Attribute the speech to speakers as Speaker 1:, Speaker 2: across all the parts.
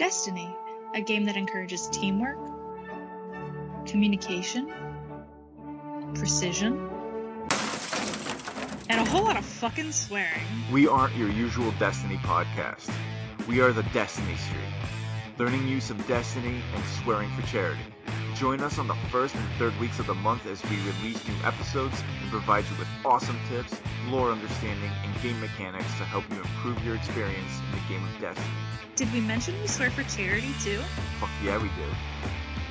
Speaker 1: Destiny, a game that encourages teamwork, communication, precision, and a whole lot of fucking swearing.
Speaker 2: We aren't your usual Destiny podcast. We are the Destiny Street, learning use of Destiny and swearing for charity. Join us on the first and third weeks of the month as we release new episodes and provide you with awesome tips, lore understanding, and game mechanics to help you improve your experience in the game of Destiny.
Speaker 1: Did we mention we swear for charity too?
Speaker 2: Fuck yeah, we did.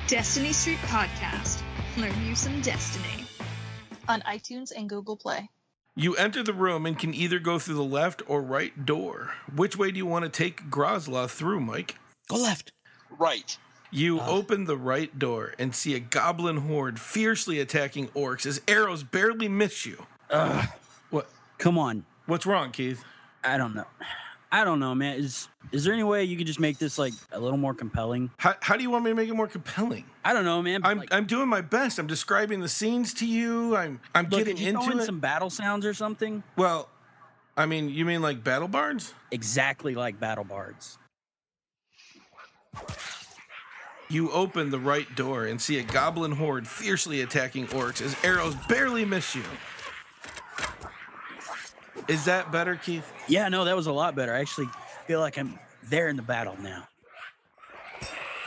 Speaker 1: Destiny Street Podcast. Learn you some Destiny. On iTunes and Google Play.
Speaker 3: You enter the room and can either go through the left or right door. Which way do you want to take Grozla through, Mike?
Speaker 4: Go left.
Speaker 5: Right.
Speaker 3: You
Speaker 4: Uh.
Speaker 3: open the right door and see a goblin horde fiercely attacking orcs as arrows barely miss you.
Speaker 4: Ugh. Come on.
Speaker 3: What's wrong, Keith?
Speaker 4: I don't know. I don't know, man. Is is there any way you could just make this like a little more compelling?
Speaker 3: How, how do you want me to make it more compelling?
Speaker 4: I don't know, man.
Speaker 3: I'm
Speaker 4: like,
Speaker 3: I'm doing my best. I'm describing the scenes to you. I'm I'm
Speaker 4: look,
Speaker 3: getting
Speaker 4: could you throw
Speaker 3: into
Speaker 4: in
Speaker 3: it.
Speaker 4: some battle sounds or something.
Speaker 3: well, I mean, you mean like battle bards?
Speaker 4: Exactly like battle bards.
Speaker 3: You open the right door and see a goblin horde fiercely attacking orcs as arrows barely miss you. Is that better, Keith?
Speaker 4: Yeah, no, that was a lot better. I actually feel like I'm there in the battle now.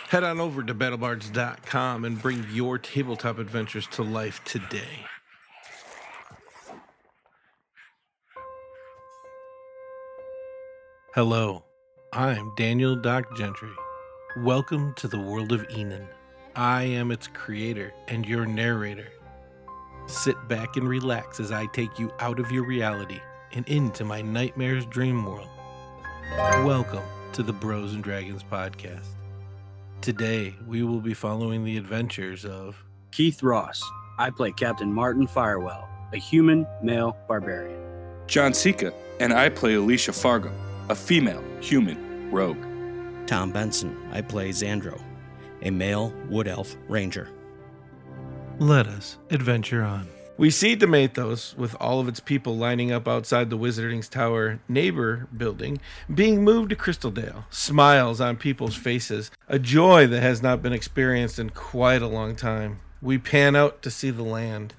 Speaker 3: Head on over to battlebards.com and bring your tabletop adventures to life today. Hello, I'm Daniel Doc Gentry. Welcome to the world of Enon. I am its creator and your narrator. Sit back and relax as I take you out of your reality and into my nightmare's dream world. Welcome to the Bros and Dragons podcast. Today, we will be following the adventures of
Speaker 4: Keith Ross. I play Captain Martin Firewell, a human male barbarian.
Speaker 5: John Sika, and I play Alicia Fargo, a female human rogue.
Speaker 6: Tom Benson. I play Xandro, a male wood elf ranger.
Speaker 3: Let us adventure on. We see Demathos with all of its people lining up outside the Wizarding's Tower neighbor building, being moved to Crystaldale. Smiles on people's faces, a joy that has not been experienced in quite a long time. We pan out to see the land.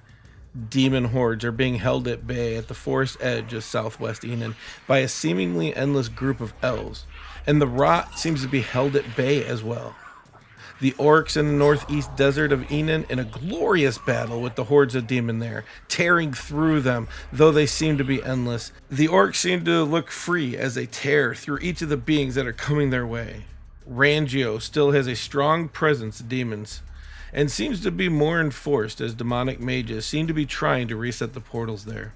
Speaker 3: Demon hordes are being held at bay at the forest edge of southwest Enon by a seemingly endless group of elves, and the rot seems to be held at bay as well. The orcs in the northeast desert of Enon in a glorious battle with the hordes of demon there, tearing through them, though they seem to be endless. The orcs seem to look free as they tear through each of the beings that are coming their way. Rangio still has a strong presence of demons, and seems to be more enforced as demonic mages seem to be trying to reset the portals there.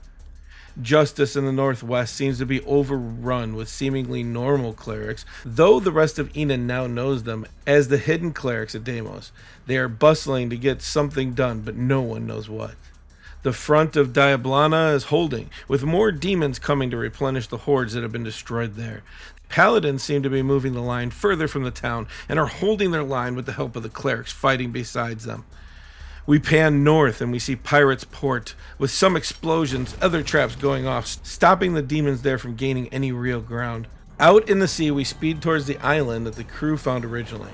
Speaker 3: Justice in the Northwest seems to be overrun with seemingly normal clerics, though the rest of Enon now knows them as the hidden clerics at Deimos. They are bustling to get something done, but no one knows what. The front of Diablana is holding, with more demons coming to replenish the hordes that have been destroyed there. Paladins seem to be moving the line further from the town and are holding their line with the help of the clerics fighting besides them. We pan north and we see Pirates Port with some explosions, other traps going off, stopping the demons there from gaining any real ground. Out in the sea, we speed towards the island that the crew found originally,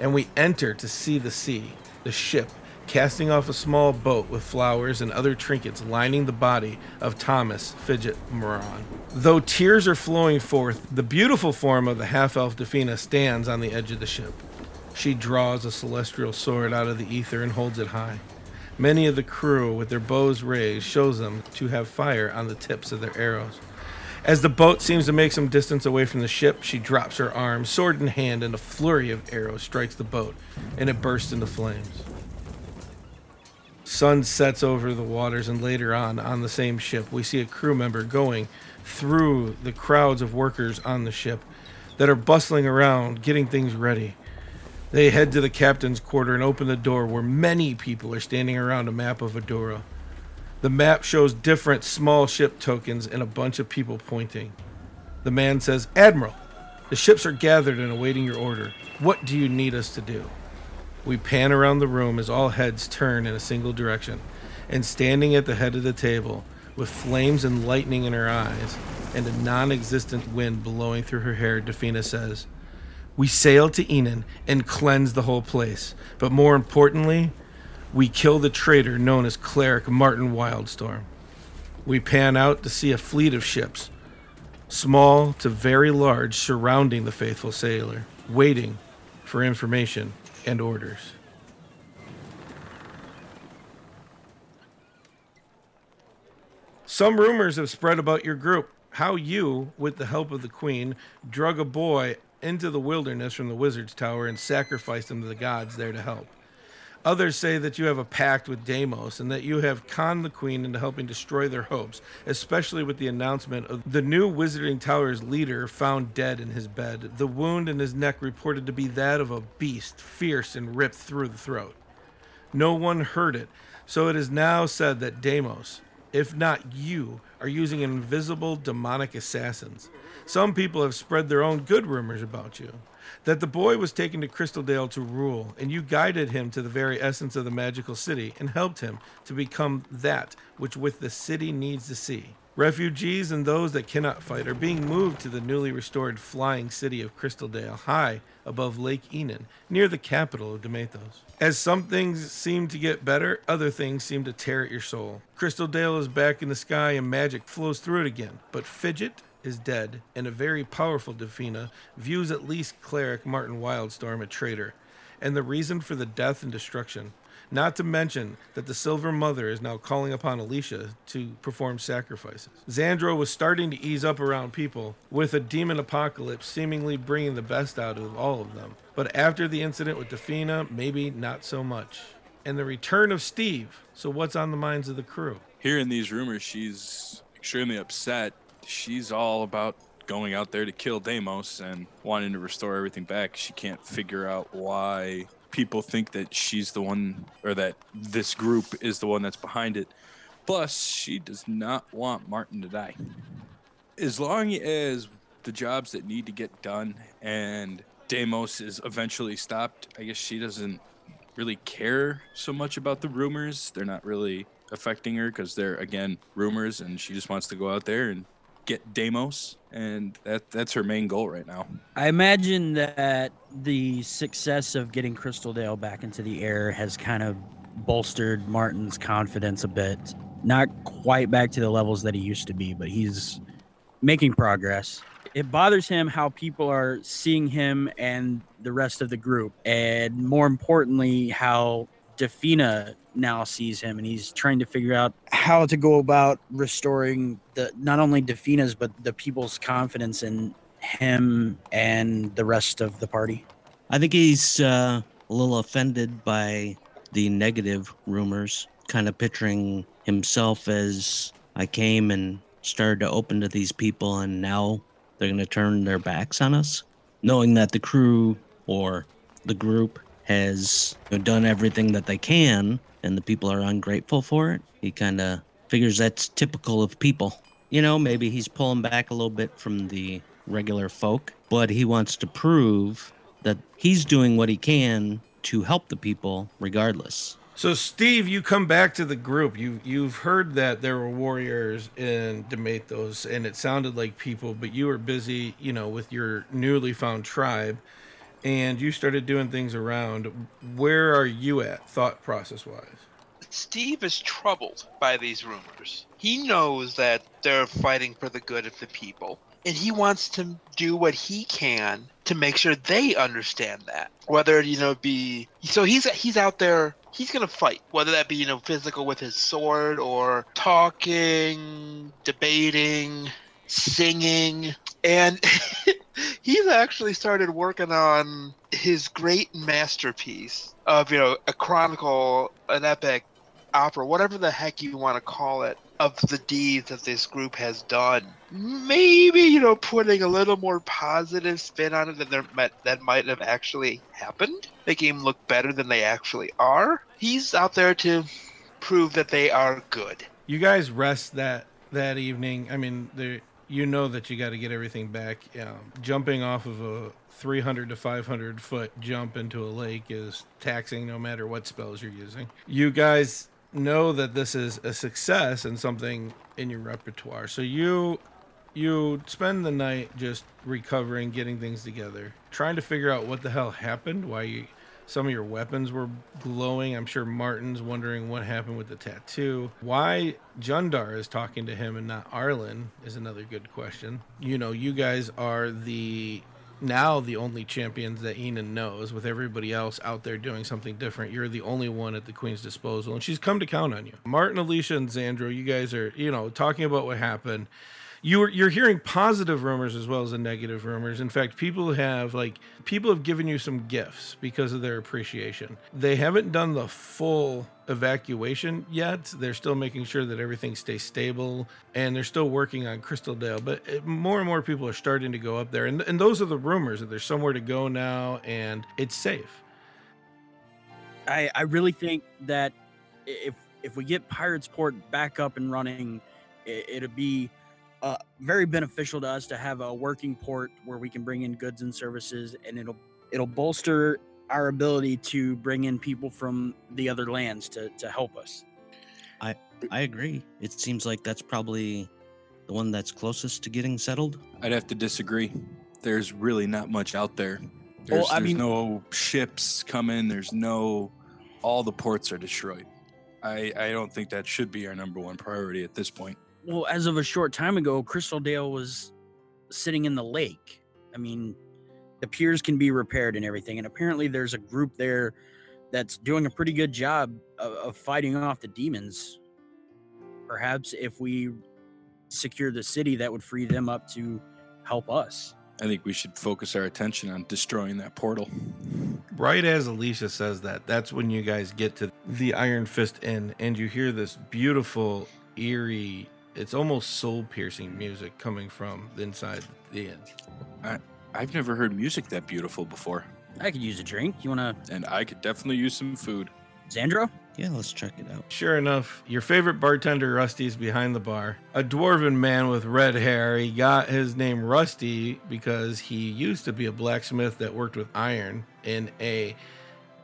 Speaker 3: and we enter to see the sea, the ship, casting off a small boat with flowers and other trinkets lining the body of Thomas Fidget Moran. Though tears are flowing forth, the beautiful form of the half elf Defina stands on the edge of the ship. She draws a celestial sword out of the ether and holds it high. Many of the crew, with their bows raised, shows them to have fire on the tips of their arrows. As the boat seems to make some distance away from the ship, she drops her arm, sword in hand, and a flurry of arrows strikes the boat, and it bursts into flames. Sun sets over the waters, and later on, on the same ship, we see a crew member going through the crowds of workers on the ship that are bustling around, getting things ready. They head to the captain's quarter and open the door where many people are standing around a map of Adora. The map shows different small ship tokens and a bunch of people pointing. The man says, Admiral, the ships are gathered and awaiting your order. What do you need us to do? We pan around the room as all heads turn in a single direction, and standing at the head of the table, with flames and lightning in her eyes and a non existent wind blowing through her hair, Defina says, We sail to Enon and cleanse the whole place. But more importantly, we kill the traitor known as Cleric Martin Wildstorm. We pan out to see a fleet of ships, small to very large, surrounding the faithful sailor, waiting for information and orders. Some rumors have spread about your group. How you, with the help of the queen, drug a boy into the wilderness from the wizard's tower and sacrificed them to the gods there to help. Others say that you have a pact with Deimos and that you have conned the queen into helping destroy their hopes, especially with the announcement of the new Wizarding Tower's leader found dead in his bed, the wound in his neck reported to be that of a beast, fierce and ripped through the throat. No one heard it, so it is now said that Deimos, if not you, are using invisible demonic assassins. Some people have spread their own good rumors about you. That the boy was taken to Crystaldale to rule, and you guided him to the very essence of the magical city and helped him to become that which with the city needs to see. Refugees and those that cannot fight are being moved to the newly restored flying city of Crystaldale, high above Lake Enon, near the capital of Demethos. As some things seem to get better, other things seem to tear at your soul. Crystaldale is back in the sky and magic flows through it again, but Fidget is dead, and a very powerful Defina views at least cleric Martin Wildstorm a traitor, and the reason for the death and destruction. Not to mention that the Silver Mother is now calling upon Alicia to perform sacrifices. Xandro was starting to ease up around people, with a demon apocalypse seemingly bringing the best out of all of them. But after the incident with Defina, maybe not so much. And the return of Steve. So, what's on the minds of the crew?
Speaker 5: Hearing these rumors, she's extremely upset. She's all about going out there to kill Deimos and wanting to restore everything back. She can't figure out why people think that she's the one or that this group is the one that's behind it. Plus, she does not want Martin to die. As long as the jobs that need to get done and Deimos is eventually stopped, I guess she doesn't really care so much about the rumors. They're not really affecting her because they're again rumors, and she just wants to go out there and get Deimos, and that that's her main goal right now.
Speaker 4: I imagine that the success of getting Crystaldale back into the air has kind of bolstered Martin's confidence a bit. Not quite back to the levels that he used to be, but he's making progress. It bothers him how people are seeing him and the rest of the group, and more importantly, how Defina now sees him, and he's trying to figure out how to go about restoring the not only Defina's but the people's confidence in him and the rest of the party.
Speaker 6: I think he's uh, a little offended by the negative rumors, kind of picturing himself as I came and started to open to these people, and now they're going to turn their backs on us, knowing that the crew or the group has you know, done everything that they can, and the people are ungrateful for it. He kind of figures that's typical of people. You know, maybe he's pulling back a little bit from the regular folk, but he wants to prove that he's doing what he can to help the people regardless.
Speaker 3: So, Steve, you come back to the group. You you've heard that there were warriors in Demethos, and it sounded like people, but you were busy, you know, with your newly found tribe, and you started doing things around. Where are you at, thought process wise?
Speaker 7: Steve is troubled by these rumors. He knows that they're fighting for the good of the people, and he wants to do what he can to make sure they understand that. Whether you know be so he's he's out there he's gonna fight, whether that be you know physical with his sword or talking, debating, singing, and he's actually started working on his great masterpiece of you know a chronicle, an epic opera, whatever the heck you want to call it, of the deeds that this group has done. Maybe you know putting a little more positive spin on it than there might, that might have actually happened, making them look better than they actually are. He's out there to prove that they are good.
Speaker 3: You guys rest that that evening. I mean, there you know that you got to get everything back. Um, jumping off of a 300 to 500 foot jump into a lake is taxing no matter what spells you're using. You guys know that this is a success and something in your repertoire. So you you spend the night just recovering, getting things together, trying to figure out what the hell happened, why you, some of your weapons were glowing. I'm sure Martin's wondering what happened with the tattoo. Why Jundar is talking to him and not Arlen is another good question. You know, you guys are the now the only champions that Enon knows, with everybody else out there doing something different. You're the only one at the Queen's disposal, and she's come to count on you. Martin, Alicia, and Xandro, you guys are, you know, talking about what happened you're you're hearing positive rumors as well as the negative rumors. In fact, people have like people have given you some gifts because of their appreciation. They haven't done the full evacuation yet. They're still making sure that everything stays stable and they're still working on Crystal Dale. But more and more people are starting to go up there, and and those are the rumors that there's somewhere to go now and it's safe.
Speaker 4: I I really think that if if we get Pirates Port back up and running, it, it'll be uh, very beneficial to us to have a working port where we can bring in goods and services, and it'll it'll bolster our ability to bring in people from the other lands to to help us.
Speaker 6: I I agree. It seems like that's probably the one that's closest to getting settled.
Speaker 5: I'd have to disagree. There's really not much out there. There's,
Speaker 4: Well, I
Speaker 5: there's
Speaker 4: mean-
Speaker 5: no ships coming. There's no. All the ports are destroyed. I, I don't think that should be our number one priority at this point.
Speaker 4: Well, as of a short time ago, Crystal Dale was sitting in the lake. I mean, the piers can be repaired and everything, and apparently there's a group there that's doing a pretty good job of, of fighting off the demons. Perhaps if we secure the city, that would free them up to help us.
Speaker 5: I think we should focus our attention on destroying that portal.
Speaker 3: Right as Alicia says that, that's when you guys get to the Iron Fist Inn and you hear this beautiful, eerie, it's almost soul piercing music coming from the inside the inn.
Speaker 5: I've never heard music that beautiful before,
Speaker 4: I could use a drink. You want to,
Speaker 5: and I could definitely use some food.
Speaker 4: Xandro?
Speaker 6: Yeah, let's check it out.
Speaker 3: Sure enough, your favorite bartender Rusty's behind the bar. A dwarven man with red hair. He got his name Rusty because he used to be a blacksmith that worked with iron in a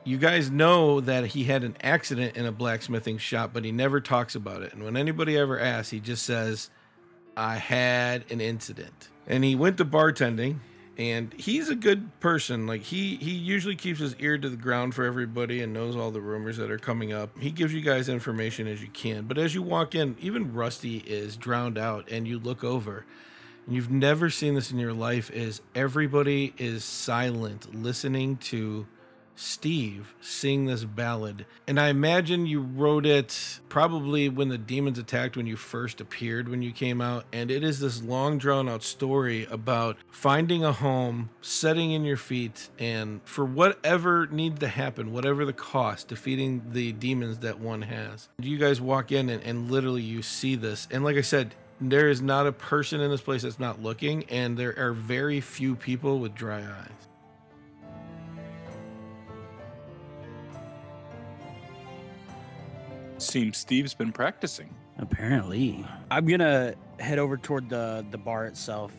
Speaker 3: you guys know that he had an accident in a blacksmithing shop, but he never talks about it. And when anybody ever asks, he just says, I had an incident. And he went to bartending and he's a good person like he he usually keeps his ear to the ground for everybody and knows all the rumors that are coming up he gives you guys information as you can but as you walk in even rusty is drowned out and you look over and you've never seen this in your life is everybody is silent listening to Steve sing this ballad. And I imagine you wrote it probably when the demons attacked when you first appeared, when you came out. And it is this long drawn out story about finding a home, setting in your feet, and for whatever needs to happen, whatever the cost, defeating the demons that one has. You guys walk in and, and literally you see this. And like I said, there is not a person in this place that's not looking, and there are very few people with dry eyes.
Speaker 5: Seems Steve's been practicing.
Speaker 4: Apparently, I'm gonna head over toward the the bar itself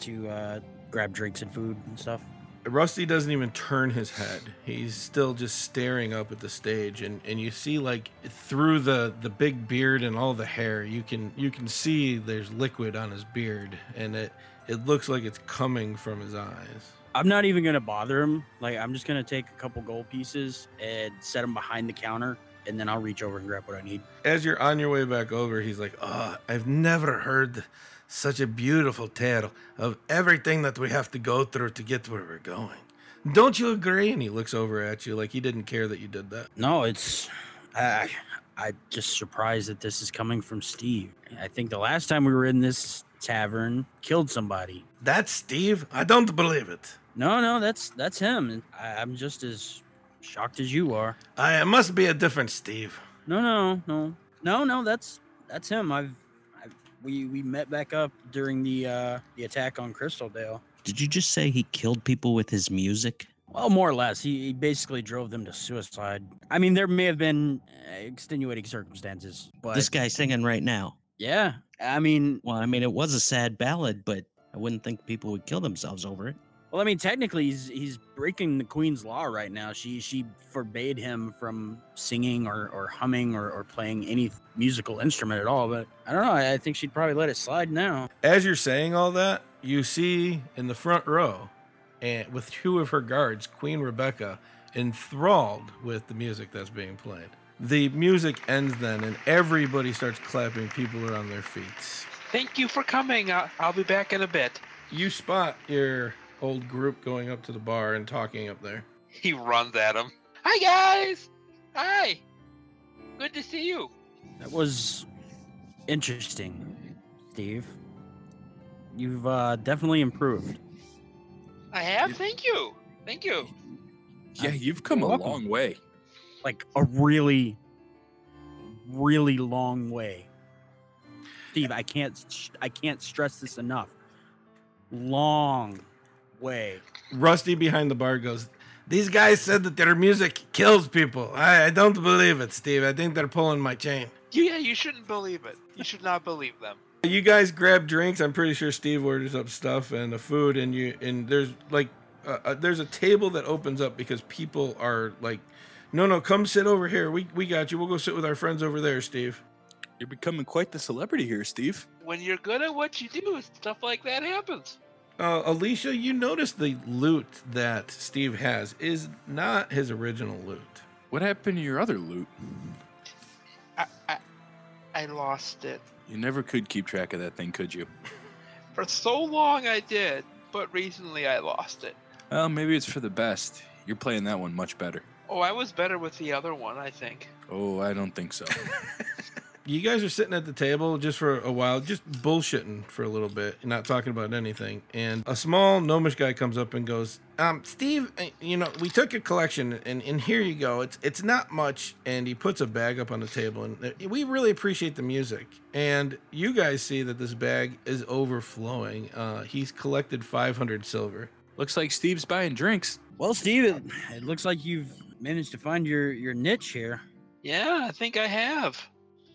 Speaker 4: to uh, grab drinks and food and stuff.
Speaker 3: Rusty doesn't even turn his head. He's still just staring up at the stage and, and you see like through the, the big beard and all the hair, you can you can see there's liquid on his beard and it it looks like it's coming from his eyes.
Speaker 4: I'm not even gonna bother him. Like I'm just gonna take a couple gold pieces and set them behind the counter, and then I'll reach over and grab what I need.
Speaker 3: As you're on your way back over, he's like, "Oh, I've never heard such a beautiful tale of everything that we have to go through to get to where we're going. Don't you agree?" And he looks over at you like he didn't care that you did that.
Speaker 4: No, it's I I'm just surprised that this is coming from Steve. I think the last time we were in this tavern, killed somebody.
Speaker 3: That's Steve? I don't believe it.
Speaker 4: No, no, that's that's him. I, I'm just as shocked as you are.
Speaker 3: I it must be a different Steve.
Speaker 4: No, no, no, no, no. That's that's him. I've, I've we we met back up during the uh the attack on Crystal Dale.
Speaker 6: Did you just say he killed people with his music?
Speaker 4: Well, more or less. He, he basically drove them to suicide. I mean, there may have been uh, extenuating circumstances, but
Speaker 6: this guy singing right now.
Speaker 4: yeah. I mean,
Speaker 6: Well, I mean, it was a sad ballad, but I wouldn't think people would kill themselves over it.
Speaker 4: Well, I mean, technically, he's he's breaking the queen's law right now. She she forbade him from singing or, or humming or, or playing any musical instrument at all. But I don't know. I, I think she'd probably let it slide now.
Speaker 3: As you're saying all that, you see in the front row, and with two of her guards, Queen Rebecca, enthralled with the music that's being played. The music ends then, and everybody starts clapping. People are on their feet.
Speaker 7: Thank you for coming. I'll, I'll be back in a bit.
Speaker 3: You spot your old group going up to the bar and talking up there.
Speaker 7: He runs at him. Hi guys. Hi. Good to see you.
Speaker 4: That was interesting, Steve. You've uh, definitely improved.
Speaker 7: I have. Thank you. Thank you.
Speaker 5: Yeah, you've come a
Speaker 4: welcome.
Speaker 5: long way.
Speaker 4: Like a really, really long way. Steve, I can't I can't stress this enough. Long way.
Speaker 3: Rusty behind the bar goes, These guys said that their music kills people. I, I don't believe it, Steve. I think they're pulling my chain.
Speaker 7: Yeah, you shouldn't believe it. You should not believe them.
Speaker 3: You guys grab drinks. I'm pretty sure Steve orders up stuff and the food, and you and there's like uh, uh, there's a table that opens up because people are like, no, no, come sit over here. We we got you. We'll go sit with our friends over there, Steve.
Speaker 5: You're becoming quite the celebrity here, Steve.
Speaker 7: When you're good at what you do, stuff like that happens.
Speaker 3: Uh, Alicia, you notice the lute that Steve has is not his original lute.
Speaker 5: What happened to your other lute?
Speaker 7: I, I, I lost it.
Speaker 5: You never could keep track of that thing, could you?
Speaker 7: For so long I did, but recently I lost it.
Speaker 5: Well, maybe it's for the best. You're playing that one much better.
Speaker 7: Oh, I was better with the other one, I think.
Speaker 5: Oh, I don't think so.
Speaker 3: You guys are sitting at the table just for a while, just bullshitting for a little bit, not talking about anything. And a small gnomish guy comes up and goes, "Um, Steve, uh, you know, we took a collection, and, and here you go. It's it's not much." And he puts a bag up on the table, and uh, we really appreciate the music. And you guys see that this bag is overflowing. Uh, he's collected 500 silver.
Speaker 5: Looks like Steve's buying drinks.
Speaker 4: Well, Steve, it, it looks like you've managed to find your your niche here.
Speaker 7: Yeah, I think I have.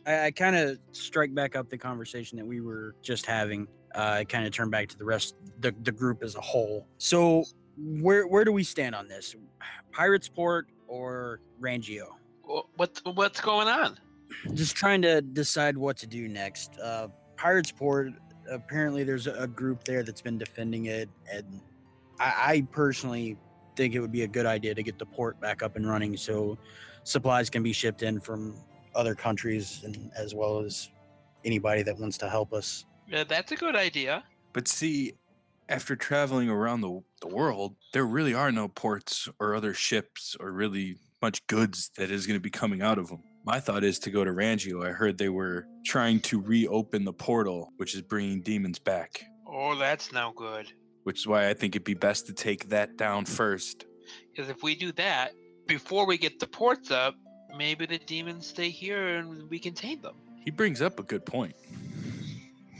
Speaker 4: I, I kind of strike back up the conversation that we were just having. Uh, I kind of turn back to the rest, the, the group as a whole. So, where where do we stand on this? Pirates Port or Rangio?
Speaker 7: What what's going on?
Speaker 4: Just trying to decide what to do next. Uh, Pirates Port. Apparently, there's a, a group there that's been defending it, and I, I personally think it would be a good idea to get the port back up and running so supplies can be shipped in from other countries and as well as anybody that wants to help us.
Speaker 7: Yeah, that's a good idea.
Speaker 5: But see, after traveling around the, the world, there really are no ports or other ships or really much goods that is going to be coming out of them. My thought is to go to Rangio. I heard they were trying to reopen the portal, which is bringing demons back,
Speaker 7: Oh, that's no good.
Speaker 5: which is why I think it'd be best to take that down first.
Speaker 7: Because if we do that before we get the ports up, maybe the demons stay here and we contain them.
Speaker 5: He brings up a good point.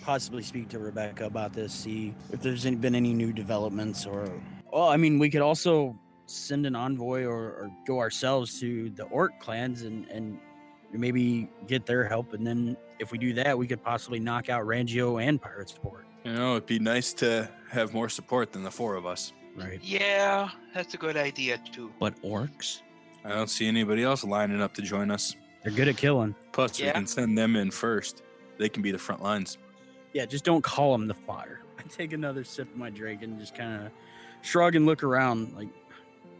Speaker 4: Possibly speak to Rebecca about this, see if there's any, been any new developments or. Well, I mean, we could also send an envoy or, or go ourselves to the Orc clans and, and maybe get their help. And then if we do that, we could possibly knock out Rangio and Pirates Port.
Speaker 5: You know, it'd be nice to have more support than the four of us.
Speaker 4: Right.
Speaker 7: Yeah, that's a good idea too.
Speaker 6: But orcs?
Speaker 5: I don't see anybody else lining up to join us.
Speaker 4: They're good at killing.
Speaker 5: Plus, we can send them in first. They can be the front lines.
Speaker 4: Yeah, just don't call them the fodder. I take another sip of my drink and just kind of shrug and look around. Like,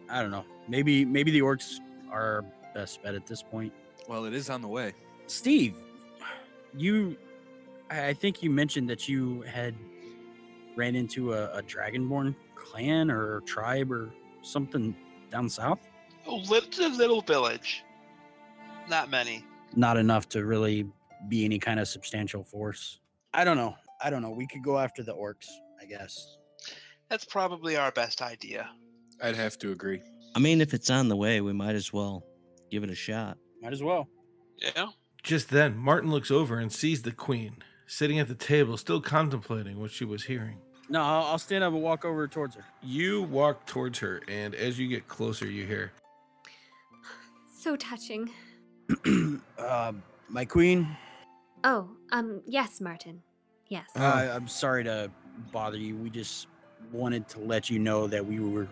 Speaker 4: I don't know. Maybe maybe the orcs are our best bet at this point.
Speaker 5: Well, it is on the way.
Speaker 4: Steve, you, I I think you mentioned that you had ran into a, a dragonborn clan or tribe or something down south.
Speaker 7: Oh, it's a little village. Not many.
Speaker 4: Not enough to really be any kind of substantial force. I don't know. I don't know. We could go after the orcs, I guess.
Speaker 7: That's probably our best idea.
Speaker 5: I'd have to agree.
Speaker 6: I mean, if it's on the way, we might as well give it a shot.
Speaker 4: Might as well.
Speaker 7: Yeah.
Speaker 3: Just then, Martin looks over and sees the queen sitting at the table, still contemplating what she was hearing.
Speaker 4: No, I'll, I'll stand up and walk over towards her.
Speaker 3: You walk towards her, and as you get closer, you hear,
Speaker 8: So touching.
Speaker 4: uh, my queen,
Speaker 8: Oh, um, yes, Martin. Yes.
Speaker 3: Uh,
Speaker 4: I, I'm sorry to bother you. We just wanted to let you know that we were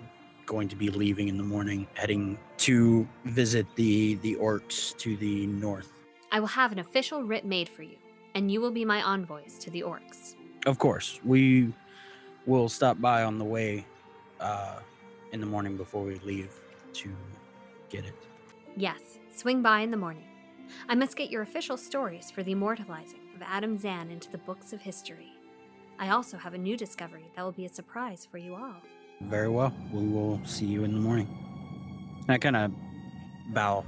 Speaker 4: going to be leaving in the morning, heading to visit the the orcs to the north.
Speaker 8: I will have an official writ made for you, and you will be my envoys to the orcs.
Speaker 4: Of course, we will stop by on the way uh, in the morning before we leave to get it.
Speaker 8: Yes, swing by in the morning. I must get your official stories for the immortalizing of Adam Zan into the books of history. I also have a new discovery that will be a surprise for you all.
Speaker 4: Very well. We will see you in the morning. And I kind of bow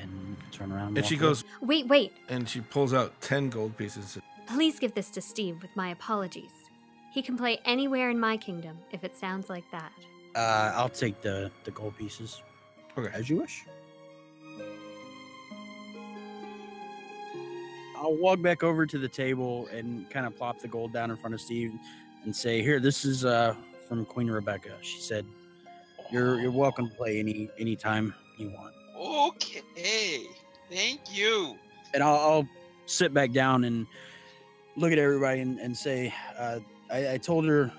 Speaker 4: and turn around.
Speaker 3: And she
Speaker 4: walk away.
Speaker 3: goes
Speaker 8: Wait, wait.
Speaker 3: and she pulls out 10 gold pieces.
Speaker 8: Please give this to Steve with my apologies. He can play anywhere in my kingdom if it sounds like that.
Speaker 4: Uh, I'll take the the gold pieces
Speaker 3: Okay.
Speaker 4: as you wish. I'll walk back over to the table and kind of plop the gold down in front of Steve and say, "Here, this is uh from Queen Rebecca. She said you're you're welcome to play any anytime you want."
Speaker 7: Okay. Thank you.
Speaker 4: and I'll, I'll sit back down and look at everybody and, and say, uh, I, I told her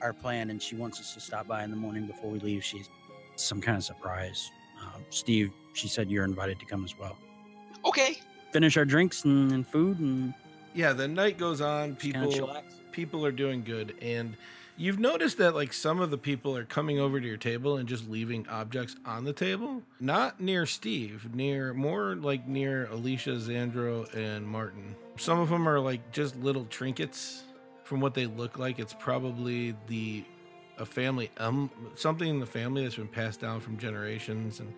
Speaker 4: our plan, and she wants us to stop by in the morning before we leave. She's some kind of surprise. Uh, Steve, she said you're invited to come as well.
Speaker 7: Okay.
Speaker 4: Finish our drinks and, and food and
Speaker 3: Yeah, the night goes on.
Speaker 4: just kind of
Speaker 3: People people are doing good and you've noticed that like some of the people are coming over to your table and just leaving objects on the table? Not near steve near more like near alicia Xandro and martin. Some of them are like just little trinkets. From what they look like it's probably the a family um something in the family that's been passed down from generations and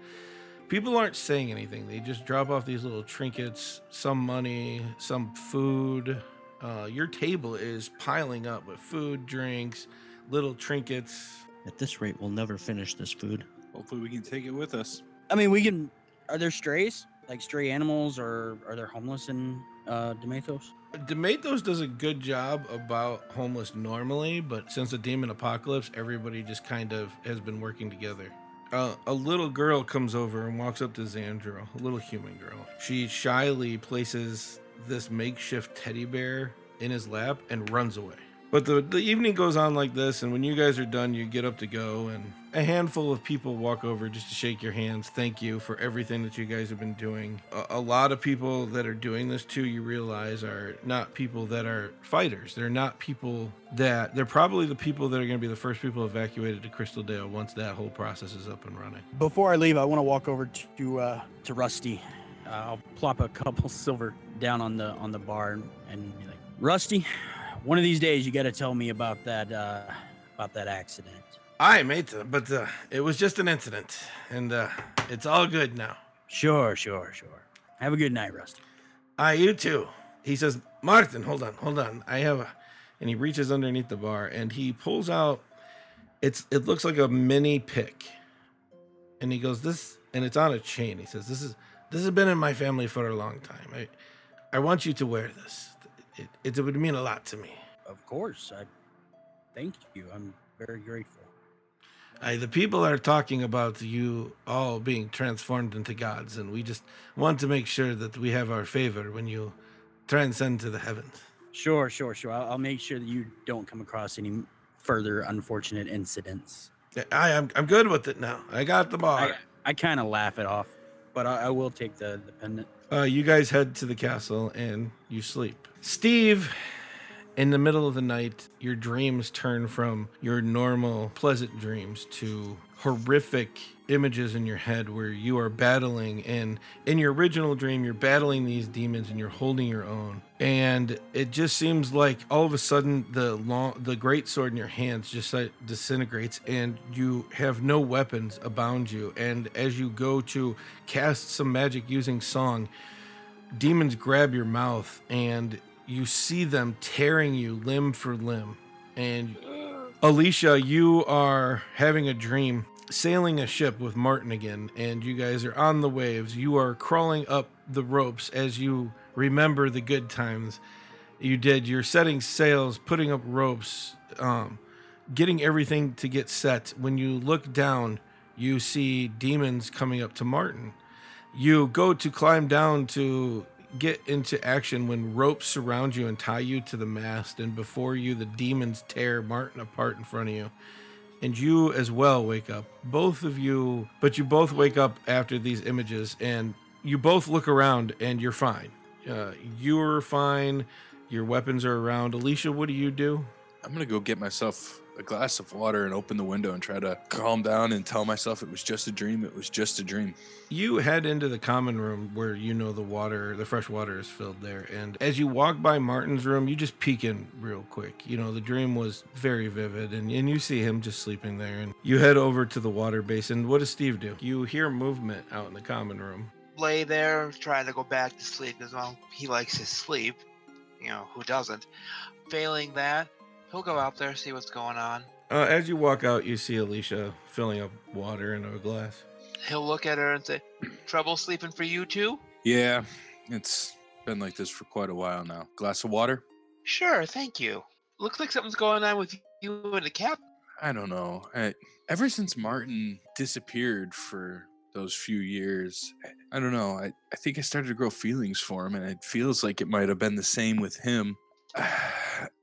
Speaker 3: people aren't saying anything they just drop off these little trinkets some money some food uh, your table is piling up with food, drinks, little trinkets.
Speaker 6: At this rate, we'll never finish this food.
Speaker 5: Hopefully, we can take it with us.
Speaker 4: I mean, we can. Are there strays? Like stray animals, or are there homeless in uh, Demathos?
Speaker 3: Demathos does a good job about homeless normally, but since the demon apocalypse, everybody just kind of has been working together. A little girl comes over and walks up to Xandro, a little human girl. She shyly places this makeshift teddy bear in his lap and runs away. But the, the evening goes on like this, and when you guys are done, you get up to go, and a handful of people walk over just to shake your hands. Thank you for everything that you guys have been doing. A, a lot of people that are doing this too, you realize, are not people that are fighters. They're not people that, they're probably the people that are going to be the first people evacuated to Crystal Dale once that whole process is up and running.
Speaker 4: Before I leave, I want to walk over to uh, to Rusty. Uh, I'll plop a couple silver down on the on the bar and, and be like, Rusty, one of these days you got to tell me about that uh, about that accident.
Speaker 3: Aye, mate, but uh, it was just an incident, and uh, it's all good now.
Speaker 4: Sure, sure, sure. Have a good night, Rusty.
Speaker 3: Ah, you too. He says, Martin, hold on, hold on. I have a, and he reaches underneath the bar and he pulls out. It's it looks like a mini pick, and he goes this, and it's on a chain. He says, "This is this has been in my family for a long time. I, I want you to wear this. It, it, it would mean a lot to me.
Speaker 4: Of course, I thank you. I'm very grateful.
Speaker 3: I, the people are talking about you all being transformed into gods, and we just want to make sure that we have our favor when you transcend to the heavens."
Speaker 4: Sure, sure, sure. I'll, I'll make sure that you don't come across any further unfortunate incidents.
Speaker 3: I, I'm I'm good with it now. I got the bar.
Speaker 4: I, I kind of laugh it off, but I, I will take the, the pendant.
Speaker 3: Uh, you guys head to the castle and you sleep. Steve, in the middle of the night, your dreams turn from your normal pleasant dreams to horrific images in your head where you are battling. And in your original dream you're battling these demons and you're holding your own. And it just seems like all of a sudden the long the great sword in your hands just like disintegrates and you have no weapons abound you. And as you go to cast some magic using song demons grab your mouth and you see them tearing you limb for limb. And alicia you are having a dream sailing a ship with martin again and you guys are on the waves. You are crawling up the ropes as you remember the good times you did. You're setting sails putting up ropes um, getting everything to get set. When you look down you see demons coming up to martin. You go to climb down to get into action when ropes surround you and tie you to the mast, and before you, the demons tear Martin apart in front of you. And you as well wake up. Both of you, but you both wake up after these images, and you both look around and you're fine. Uh, you're fine. Your weapons are around. Alicia, what do you do?
Speaker 5: I'm gonna go get myself a glass of water and open the window and try to calm down and tell myself it was just a dream. It was just a dream.
Speaker 3: You head into the common room where you know the water, the fresh water is filled there. And as you walk by Martin's room, you just peek in real quick. You know, the dream was very vivid and, and you see him just sleeping there. And you head over to the water basin. What does Steve do? You hear movement out in the common room.
Speaker 7: Lay there trying to go back to sleep as well. He likes his sleep. You know, who doesn't? Failing that, he'll go out there, see what's going on.
Speaker 3: Uh, as you walk out, you see Alicia filling up water into a glass.
Speaker 7: He'll look at her and say, Trouble sleeping for you too?
Speaker 5: Yeah, it's been like this for quite a while now. Glass of water?
Speaker 7: Sure, thank you. Looks like something's going on with you and the cap.
Speaker 5: I don't know. I, ever since Martin disappeared for those few years, I, I don't know. I, I think I started to grow feelings for him, and it feels like it might have been the same with him.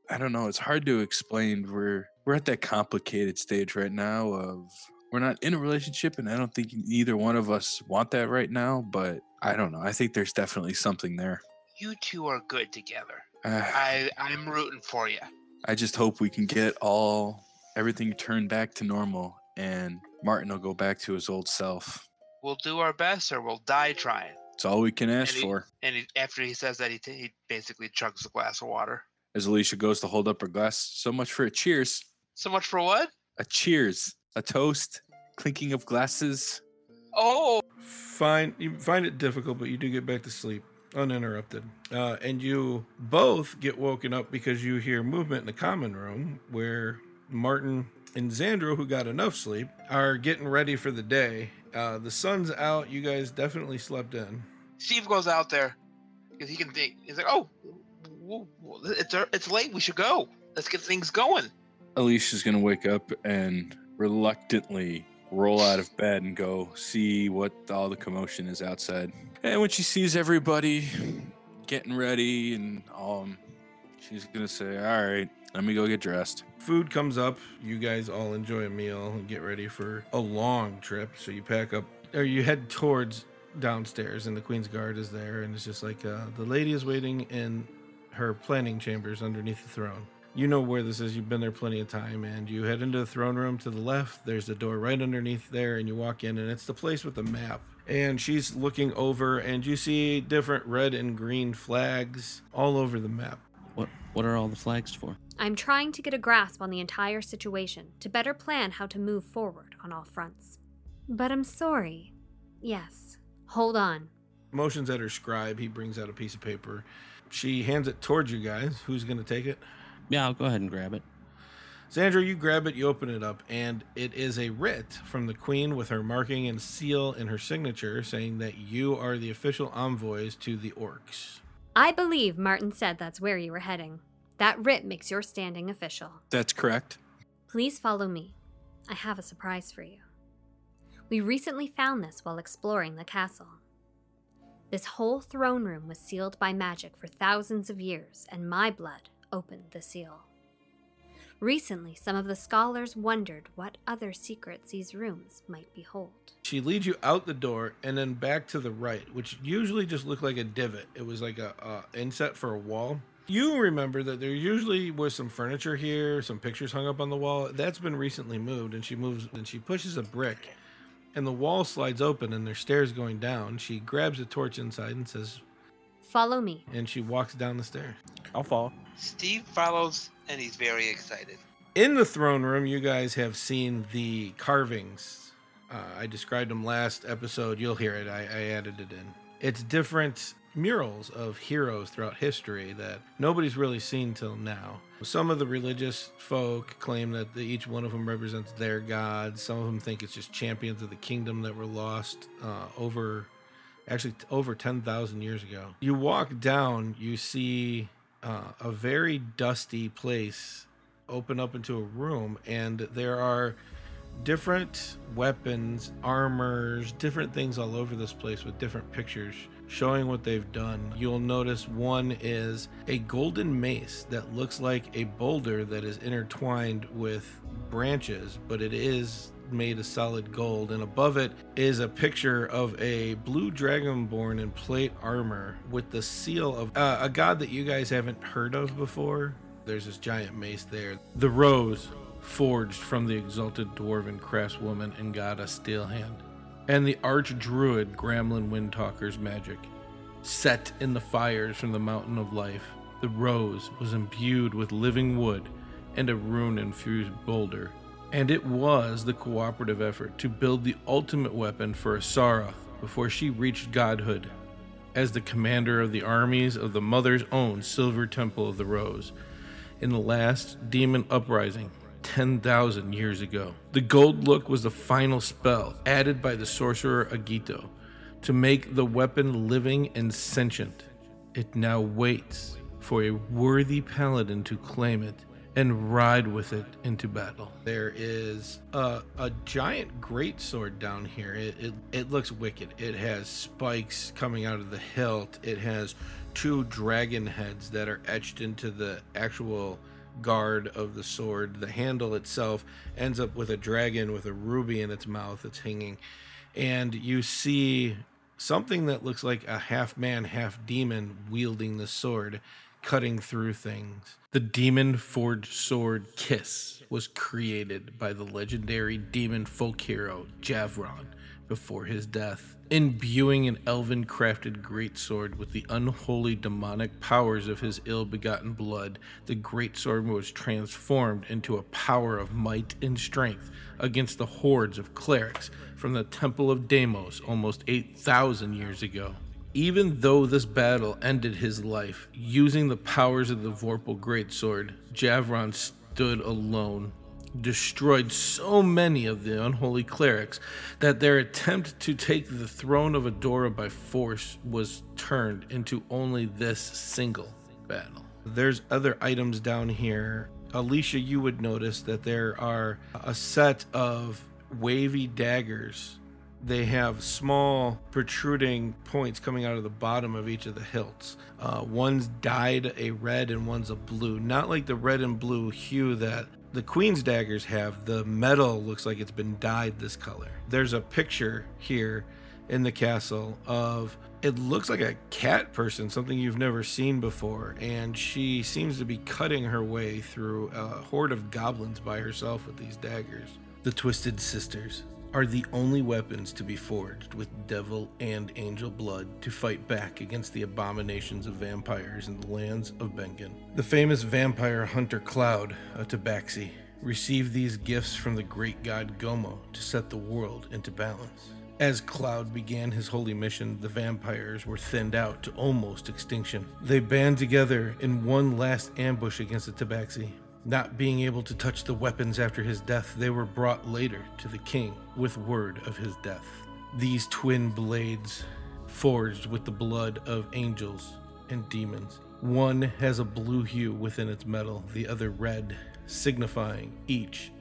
Speaker 5: I don't know. It's hard to explain. We're we're at that complicated stage right now of we're not in a relationship, and I don't think either one of us want that right now. But I don't know. I think there's definitely something there.
Speaker 7: You two are good together.
Speaker 5: Uh,
Speaker 7: I I'm rooting for you.
Speaker 5: I just hope we can get all everything turned back to normal, and Martin will go back to his old self.
Speaker 7: We'll do our best, or we'll die trying.
Speaker 5: It's all we can ask
Speaker 7: And he-
Speaker 5: for.
Speaker 7: And he, after he says that, he, t- he basically chugs a glass of water.
Speaker 5: As Alicia goes to hold up her glass, so much for a cheers.
Speaker 7: So much for what?
Speaker 5: A cheers, a toast, clinking of glasses.
Speaker 7: Oh,
Speaker 3: Fine. You find it difficult, but you do get back to sleep uninterrupted. Uh, and you both get woken up because you hear movement in the common room where Martin and Xandro, who got enough sleep, are getting ready for the day. Uh, the sun's out. You guys definitely slept in.
Speaker 7: Steve goes out there because he can think. He's like, "Oh, w- w- it's it's late. We should go. Let's get things going."
Speaker 5: Alicia's gonna wake up and reluctantly roll out of bed and go see what all the commotion is outside. And when she sees everybody getting ready and um, she's gonna say, "All right, let me go get dressed."
Speaker 3: Food comes up. You guys all enjoy a meal and get ready for a long trip. So you pack up, or you head towards downstairs, and the Queen's Guard is there, and it's just like uh, the lady is waiting in her planning chambers underneath the throne. You know where this is. You've been there plenty of time, and you head into the throne room to the left. There's a door right underneath there, and you walk in, and it's the place with the map. And she's looking over, and you see different red and green flags all over the map.
Speaker 6: What what are all the flags for?
Speaker 8: I'm trying to get a grasp on the entire situation to better plan how to move forward on all fronts. But I'm sorry. Yes. Hold on.
Speaker 3: motions at her scribe. He brings out a piece of paper. She hands it towards you guys. Who's going to take it?
Speaker 6: Yeah, I'll go ahead and grab it.
Speaker 3: Xandro, you grab it, you open it up, and it is a writ from the Queen with her marking and seal and her signature saying that you are the official envoys to the orcs.
Speaker 8: I believe Martin said that's where you were heading. That writ makes your standing official.
Speaker 5: That's correct.
Speaker 8: Please follow me. I have a surprise for you. We recently found this while exploring the castle. This whole throne room was sealed by magic for thousands of years, and my blood opened the seal. Recently, some of the scholars wondered what other secrets these rooms might behold.
Speaker 3: She leads you out the door and then back to the right, which usually just looked like a divot. It was like a, a inset for a wall. You remember that there usually was some furniture here, some pictures hung up on the wall. That's been recently moved, and she moves and she pushes a brick, and the wall slides open, and there's stairs going down. She grabs a torch inside and says,
Speaker 8: Follow me.
Speaker 3: and she walks down the stairs.
Speaker 4: I'll follow.
Speaker 7: Steve follows, and he's very excited.
Speaker 3: In the throne room, you guys have seen the carvings. Uh, I described them last episode. You'll hear it. I, I added it in. It's different murals of heroes throughout history that nobody's really seen till now. Some of the religious folk claim that the, each one of them represents their god. Some of them think it's just champions of the kingdom that were lost uh, over, actually t- over ten thousand years ago. You walk down, you see uh, a very dusty place open up into a room and there are different weapons armors different things all over this place with different pictures showing what they've done. You'll notice one is a golden mace that looks like a boulder that is intertwined with branches, but it is made of solid gold. And above it is a picture of a blue dragonborn in plate armor with the seal of uh, a god that you guys haven't heard of before. There's this giant mace there. The rose forged from the exalted dwarven craftswoman and goddess Steelhand and the arch druid Gremlin Windtalker's magic. Set in the fires from the mountain of life, the rose was imbued with living wood and a rune infused boulder. And it was the cooperative effort to build the ultimate weapon for Asara before she reached godhood. As the commander of the armies of the Mother's own Silver Temple of the Rose, in the last demon uprising, 10,000 years ago. The gold look was the final spell added by the sorcerer Agito to make the weapon living and sentient. It now waits for a worthy paladin to claim it and ride with it into battle. There is a, a giant greatsword down here. It, it, it looks wicked. It has spikes coming out of the hilt. It has two dragon heads that are etched into the actual guard of the sword. The handle itself ends up with a dragon with a ruby in its mouth that's hanging. And you see something that looks like a half man, half demon wielding the sword, cutting through things. The demon forged sword Kiss was created by the legendary demon folk hero Javron before his death imbuing an elven crafted greatsword with the unholy demonic powers of his ill begotten blood, the greatsword was transformed into a power of might and strength against the hordes of clerics from the Temple of Deimos almost 8,000 years ago. Even though this battle ended his life, using the powers of the Vorpal Greatsword, Javron stood alone destroyed so many of the unholy clerics that their attempt to take the throne of Adora by force was turned into only this single battle. There's other items down here. Alicia, you would notice that there are a set of wavy daggers. They have small protruding points coming out of the bottom of each of the hilts. Uh, one's dyed a red and one's a blue, not like the red and blue hue that the queen's daggers have the metal looks like it's been dyed this color. There's a picture here in the castle of it looks like a cat person something you've never seen before and she seems to be cutting her way through a horde of goblins by herself with these daggers. The twisted sisters are the only weapons to be forged with devil and angel blood to fight back against the abominations of vampires in the lands of Bengen. The famous vampire hunter Cloud, a Tabaxi, received these gifts from the great god Gomo to set the world into balance. As Cloud began his holy mission, the vampires were thinned out to almost extinction. They band together in one last ambush against the Tabaxi, not being able to touch the weapons after his death, they were brought later to the king with word of his death. These twin blades, forged with the blood of angels and demons. One has a blue hue within its metal, the other red, signifying each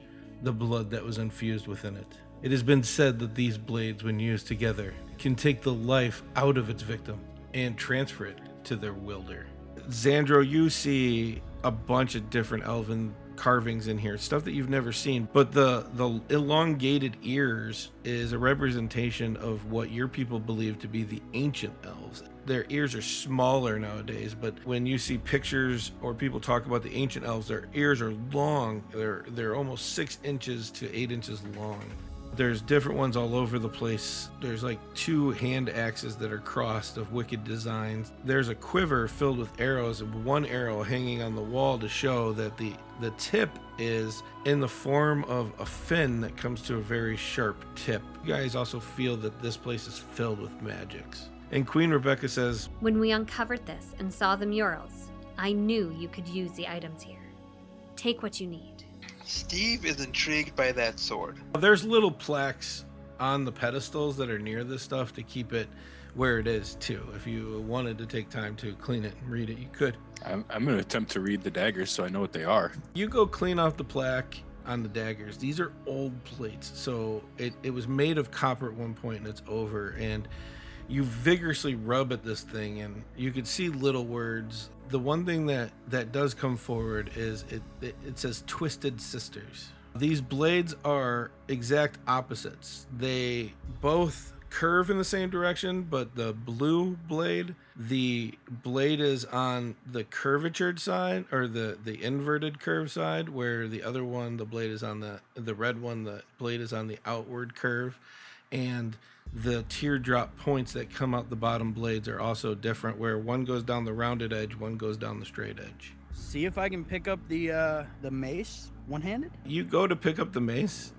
Speaker 3: the blood that was infused within it. It has been said that these blades, when used together, can take the life out of its victim and transfer it to their wielder. Xandro, you see a bunch of different elven carvings in here, stuff that you've never seen. But the the elongated ears is a representation of what your people believe to be the ancient elves. Their ears are smaller nowadays, but when you see pictures or people talk about the ancient elves, their ears are long. They're they're almost six inches to eight inches long. There's different ones all over the place. There's like two hand axes that are crossed of wicked designs. There's a quiver filled with arrows and one arrow hanging on the wall to show that the the tip is in the form of a fin that comes to a very sharp tip. You guys also feel that this place is filled with magics. And Queen Rebecca says,
Speaker 8: When we uncovered this and saw the murals, I knew you could use the items here. Take what you need.
Speaker 7: Steve is intrigued by that sword.
Speaker 3: There's little plaques on the pedestals that are near this stuff to keep it where it is too. If you wanted to take time to clean it and read it, you could.
Speaker 5: I'm, I'm going to attempt to read the daggers so I know what they are.
Speaker 3: You go clean off the plaque on the daggers. These are old plates, so it, it was made of copper at one point and it's over. And You vigorously rub at this thing, and you could see little words. The one thing that that does come forward is it it, it says "Twisted Sisters." These blades are exact opposites. They both curve in the same direction, but the blue blade, the blade is on the curvatured side or the the inverted curve side, where the other one, the blade is on the the red one, the blade is on the outward curve, and the teardrop points that come out the bottom blades are also different, where one goes down the rounded edge, one goes down the straight edge.
Speaker 4: See if I can pick up the uh, the mace one handed.
Speaker 3: You go to pick up the mace,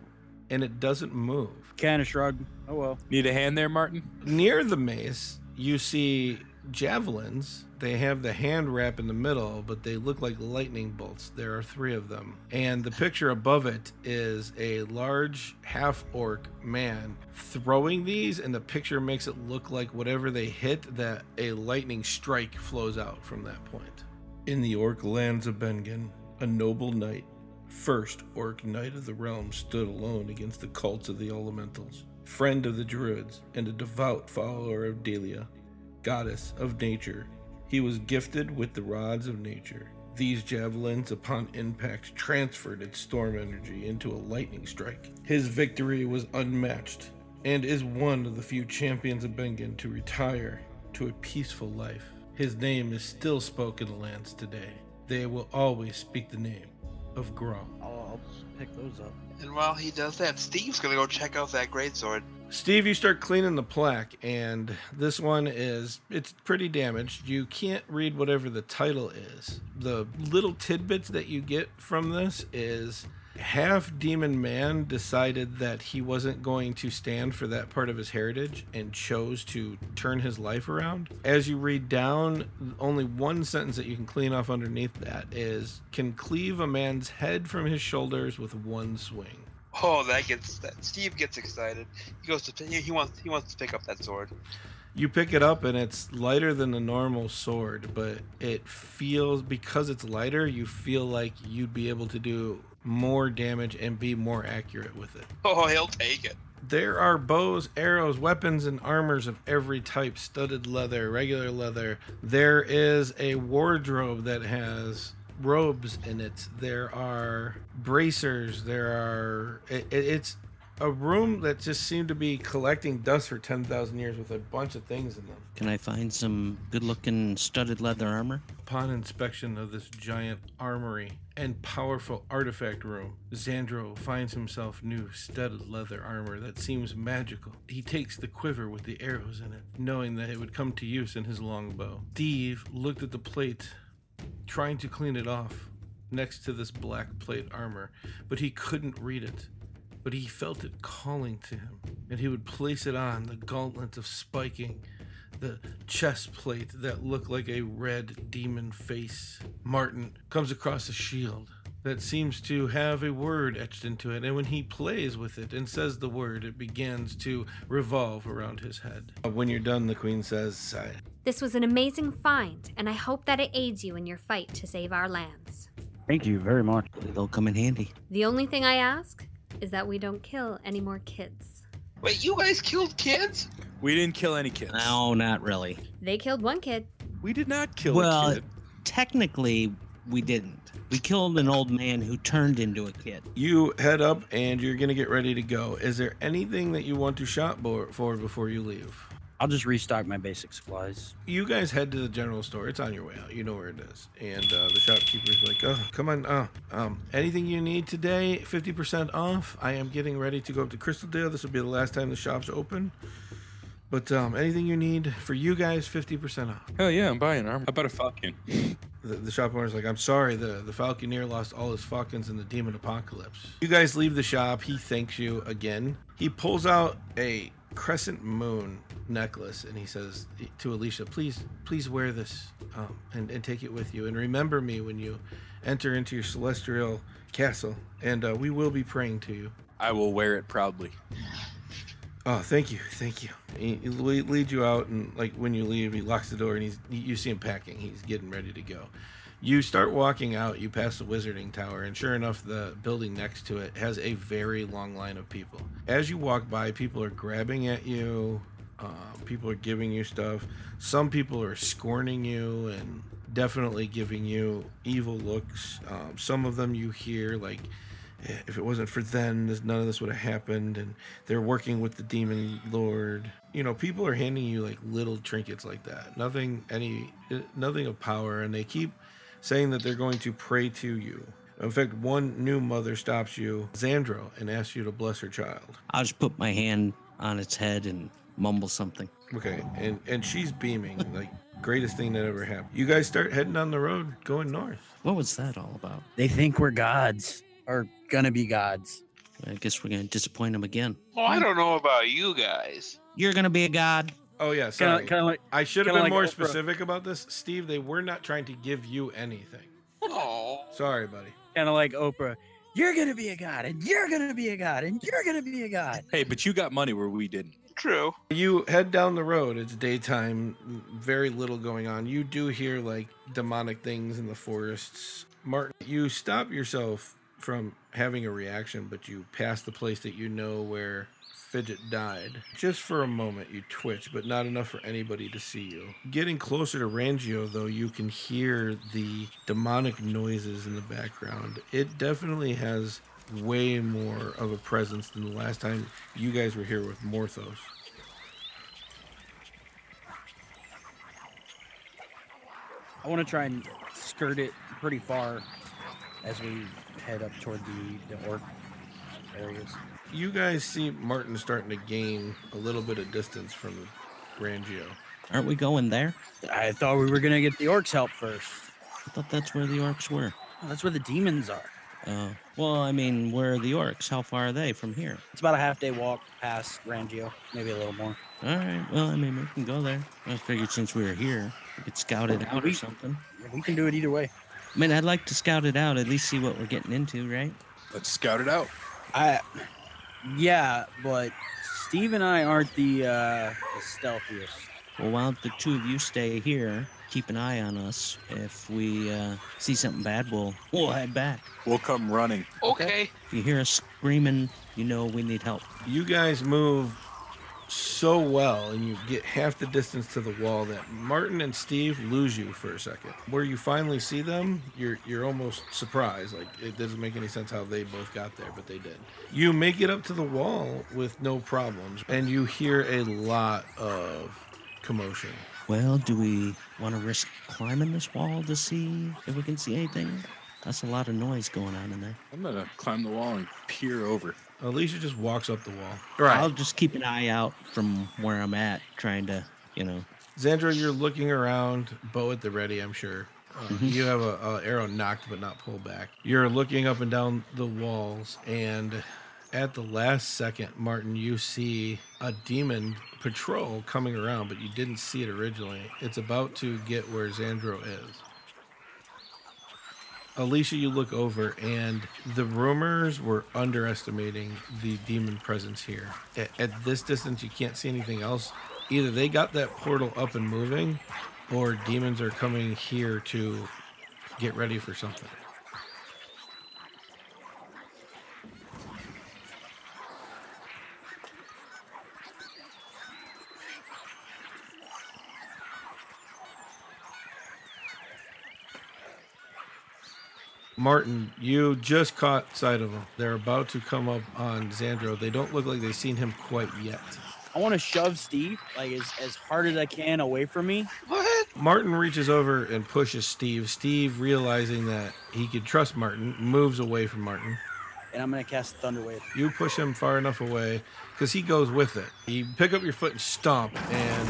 Speaker 3: and it doesn't move.
Speaker 4: Kind of shrug. Oh well.
Speaker 5: Need a hand there, Martin?
Speaker 3: Near the mace, you see javelins. They have the hand wrap in the middle, but they look like lightning bolts. There are three of them. And the picture above it is a large half orc man throwing these, and the picture makes it look like whatever they hit, that a lightning strike flows out from that point. In the orc lands of Bengen, a noble knight, first orc knight of the realm, stood alone against the cults of the elementals, friend of the druids, and a devout follower of Delia, goddess of nature. He was gifted with the rods of nature. These javelins, upon impact, transferred its storm energy into a lightning strike. His victory was unmatched, and is one of the few champions of Bengen to retire to a peaceful life. His name is still spoken in the lands today. They will always speak the name of Grom.
Speaker 4: I'll, I'll pick those up.
Speaker 7: And while he does that, Steve's gonna go check out that greatsword.
Speaker 3: Steve, you start cleaning the plaque, and this one is it's pretty damaged. You can't read whatever the title is. The little tidbits that you get from this is half demon man decided that he wasn't going to stand for that part of his heritage and chose to turn his life around. As you read down, only one sentence that you can clean off underneath that is can cleave a man's head from his shoulders with one swing.
Speaker 7: Oh, that gets that. Steve gets excited. He goes to he he wants he wants to pick up that sword.
Speaker 3: You pick it up and it's lighter than a normal sword, but it feels because it's lighter, you feel like you'd be able to do more damage and be more accurate with it.
Speaker 7: Oh, he'll take it.
Speaker 3: There are bows, arrows, weapons, and armors of every type studded leather, regular leather. There is a wardrobe that has robes in it. There are bracers. There are. It, it- it's a room that just seemed to be collecting dust for 10,000 years with a bunch of things in them.
Speaker 6: Can I find some good looking studded leather armor?
Speaker 3: Upon inspection of this giant armory and powerful artifact room, Xandro finds himself new studded leather armor that seems magical. He takes the quiver with the arrows in it, knowing that it would come to use in his longbow. Steve looked at the plate, trying to clean it off next to this black plate armor, but he couldn't read it. But he felt it calling to him, and he would place it on the gauntlet of spiking the chest plate that looked like a red demon face. Martin comes across a shield that seems to have a word etched into it, and when he plays with it and says the word, it begins to revolve around his head. When you're done, the queen says, "Sigh."
Speaker 8: This was an amazing find, and I hope that it aids you in your fight to save our lands.
Speaker 4: Thank you very much.
Speaker 6: They'll come in handy.
Speaker 8: The only thing I ask is that we don't kill any more kids.
Speaker 7: Wait, you guys killed kids?
Speaker 5: We didn't kill any kids.
Speaker 6: No, not really.
Speaker 8: They killed one kid.
Speaker 5: We did not kill
Speaker 6: well,
Speaker 5: a kid.
Speaker 6: technically, we didn't. We killed an old man who turned into a kid.
Speaker 3: You head up and you're going to get ready to go. Is there anything that you want to shop for before you leave?
Speaker 4: I'll just restock my basic supplies.
Speaker 3: you guys head to the general store. It's on your way out. You know where it is. And uh, the shopkeeper's like, "Oh, come on. Uh, um, anything you need today, fifty percent off. I am getting ready to go up to Crystal Crystaldale. This will be the last time the shop's open. But um, anything you need for you guys, fifty percent off."
Speaker 5: Hell yeah, I'm buying armor. How about a falcon?
Speaker 3: The, the shop owner's like, "I'm sorry. The the Falconeer lost all his falcons in the Demon Apocalypse." You guys leave the shop. He thanks you again. He pulls out a crescent moon necklace and he says to Alicia, "Please, please wear this um, and and take it with you. And remember me when you enter into your celestial castle. And uh, we will be praying to you."
Speaker 5: I will wear it proudly.
Speaker 3: Oh, thank you, thank you. He, he lead- leads you out, and like when you leave, he locks the door, and he's you see him packing. He's getting ready to go. You start walking out. You pass the wizarding tower, and sure enough, the building next to it has a very long line of people. As you walk by, people are grabbing at you, Uh, people are giving you stuff. Some people are scorning you and definitely giving you evil looks. Um, some of them you hear like, "Eh, if it wasn't for them, none of this would have happened. And they're working with the demon lord. You know, people are handing you like little trinkets like that. Nothing, any, eh, nothing of power. And they keep saying that they're going to pray to you. In fact, one new mother stops you, Xandro, and asks you to bless her child.
Speaker 6: I'll just put my hand on its head and mumble something.
Speaker 3: Okay, and and she's beaming like greatest thing that ever happened. You guys start heading down the road, going north.
Speaker 6: What was that all about?
Speaker 4: They think we're gods or gonna be gods.
Speaker 6: I guess we're gonna disappoint them again.
Speaker 7: Well, I don't know about you guys.
Speaker 6: You're gonna be a god.
Speaker 3: Oh yeah,
Speaker 4: Kind
Speaker 3: sorry.
Speaker 4: of, kind of like
Speaker 3: I should have been
Speaker 4: like
Speaker 3: more
Speaker 4: Oprah.
Speaker 3: specific about this, Steve. They were not trying to give you anything.
Speaker 7: Oh,
Speaker 3: Sorry, buddy.
Speaker 4: kind of like Oprah. You're gonna be a god, and you're gonna be a god, and you're gonna be a god.
Speaker 5: Hey, but you got money where we didn't.
Speaker 7: True.
Speaker 3: You head down the road. It's daytime. Very little going on. You do hear like demonic things in the forests. Martin, you stop yourself from having a reaction, but you pass the place that you know where Fidget died. Just for a moment, you twitch, but not enough for anybody to see you. Getting closer to Rangio, though, you can hear the demonic noises in the background. It definitely has way more of a presence than the last time you guys were here with Morthos.
Speaker 4: I want to try and skirt it pretty far as we head up toward the the orc areas.
Speaker 3: You guys see Martin starting to gain a little bit of distance from Rangio.
Speaker 6: Aren't we going there?
Speaker 4: I thought we were gonna get the orcs help first.
Speaker 6: I thought that's where the orcs were.
Speaker 4: Oh, that's where the demons are.
Speaker 6: Uh, well, I mean, where are the orcs? How far are they from here?
Speaker 4: It's about a half day walk past Rangio, maybe a little more.
Speaker 6: All right. Well, I mean, we can go there. I figured since we were here, we could scout it out or something.
Speaker 4: We can do it either way.
Speaker 6: I mean, I'd like to scout it out, at least see what we're getting into, right?
Speaker 5: Let's scout it out.
Speaker 4: I, yeah, but Steve and I aren't the uh, the stealthiest.
Speaker 6: Well, why don't the two of you stay here, keep an eye on us. If we uh, see something bad, we'll we'll head back.
Speaker 5: We'll come running.
Speaker 7: Okay.
Speaker 6: If you hear us screaming, you know we need help.
Speaker 3: You guys move so well and you get half the distance to the wall that Martin and Steve lose you for a second. Where you finally see them, you're you're almost surprised. Like it doesn't make any sense how they both got there, but they did. You make it up to the wall with no problems, and you hear a lot of commotion.
Speaker 6: Well, do we want to risk climbing this wall to see if we can see anything? That's a lot of noise going on in there.
Speaker 5: I'm gonna climb the wall and peer over.
Speaker 3: Alicia just walks up the wall. Right.
Speaker 6: I'll just keep an eye out from where I'm at, trying to, you know.
Speaker 3: Xandro, you're looking around, bow at the ready, I'm sure. Uh, You have a, a arrow nocked but not pulled back. You're looking up and down the walls, and at the last second, Martin, you see a demon patrol coming around, but you didn't see it originally. It's about to get where Xandro is. Alicia, you look over, and the rumors were underestimating the demon presence here. At, at this distance, you can't see anything else. Either they got that portal up and moving, or demons are coming here to get ready for something. Martin, you just caught sight of them. They're about to come up on Xandro. They don't look like they've seen him quite yet.
Speaker 4: I want to shove Steve like as, as hard as I can away from me.
Speaker 7: What?
Speaker 3: Martin reaches over and pushes Steve. Steve, realizing that he could trust Martin, moves away from Martin.
Speaker 4: and I'm gonna cast Thunder Wave.
Speaker 3: You push him far enough away because he goes with it. You pick up your foot and stomp, and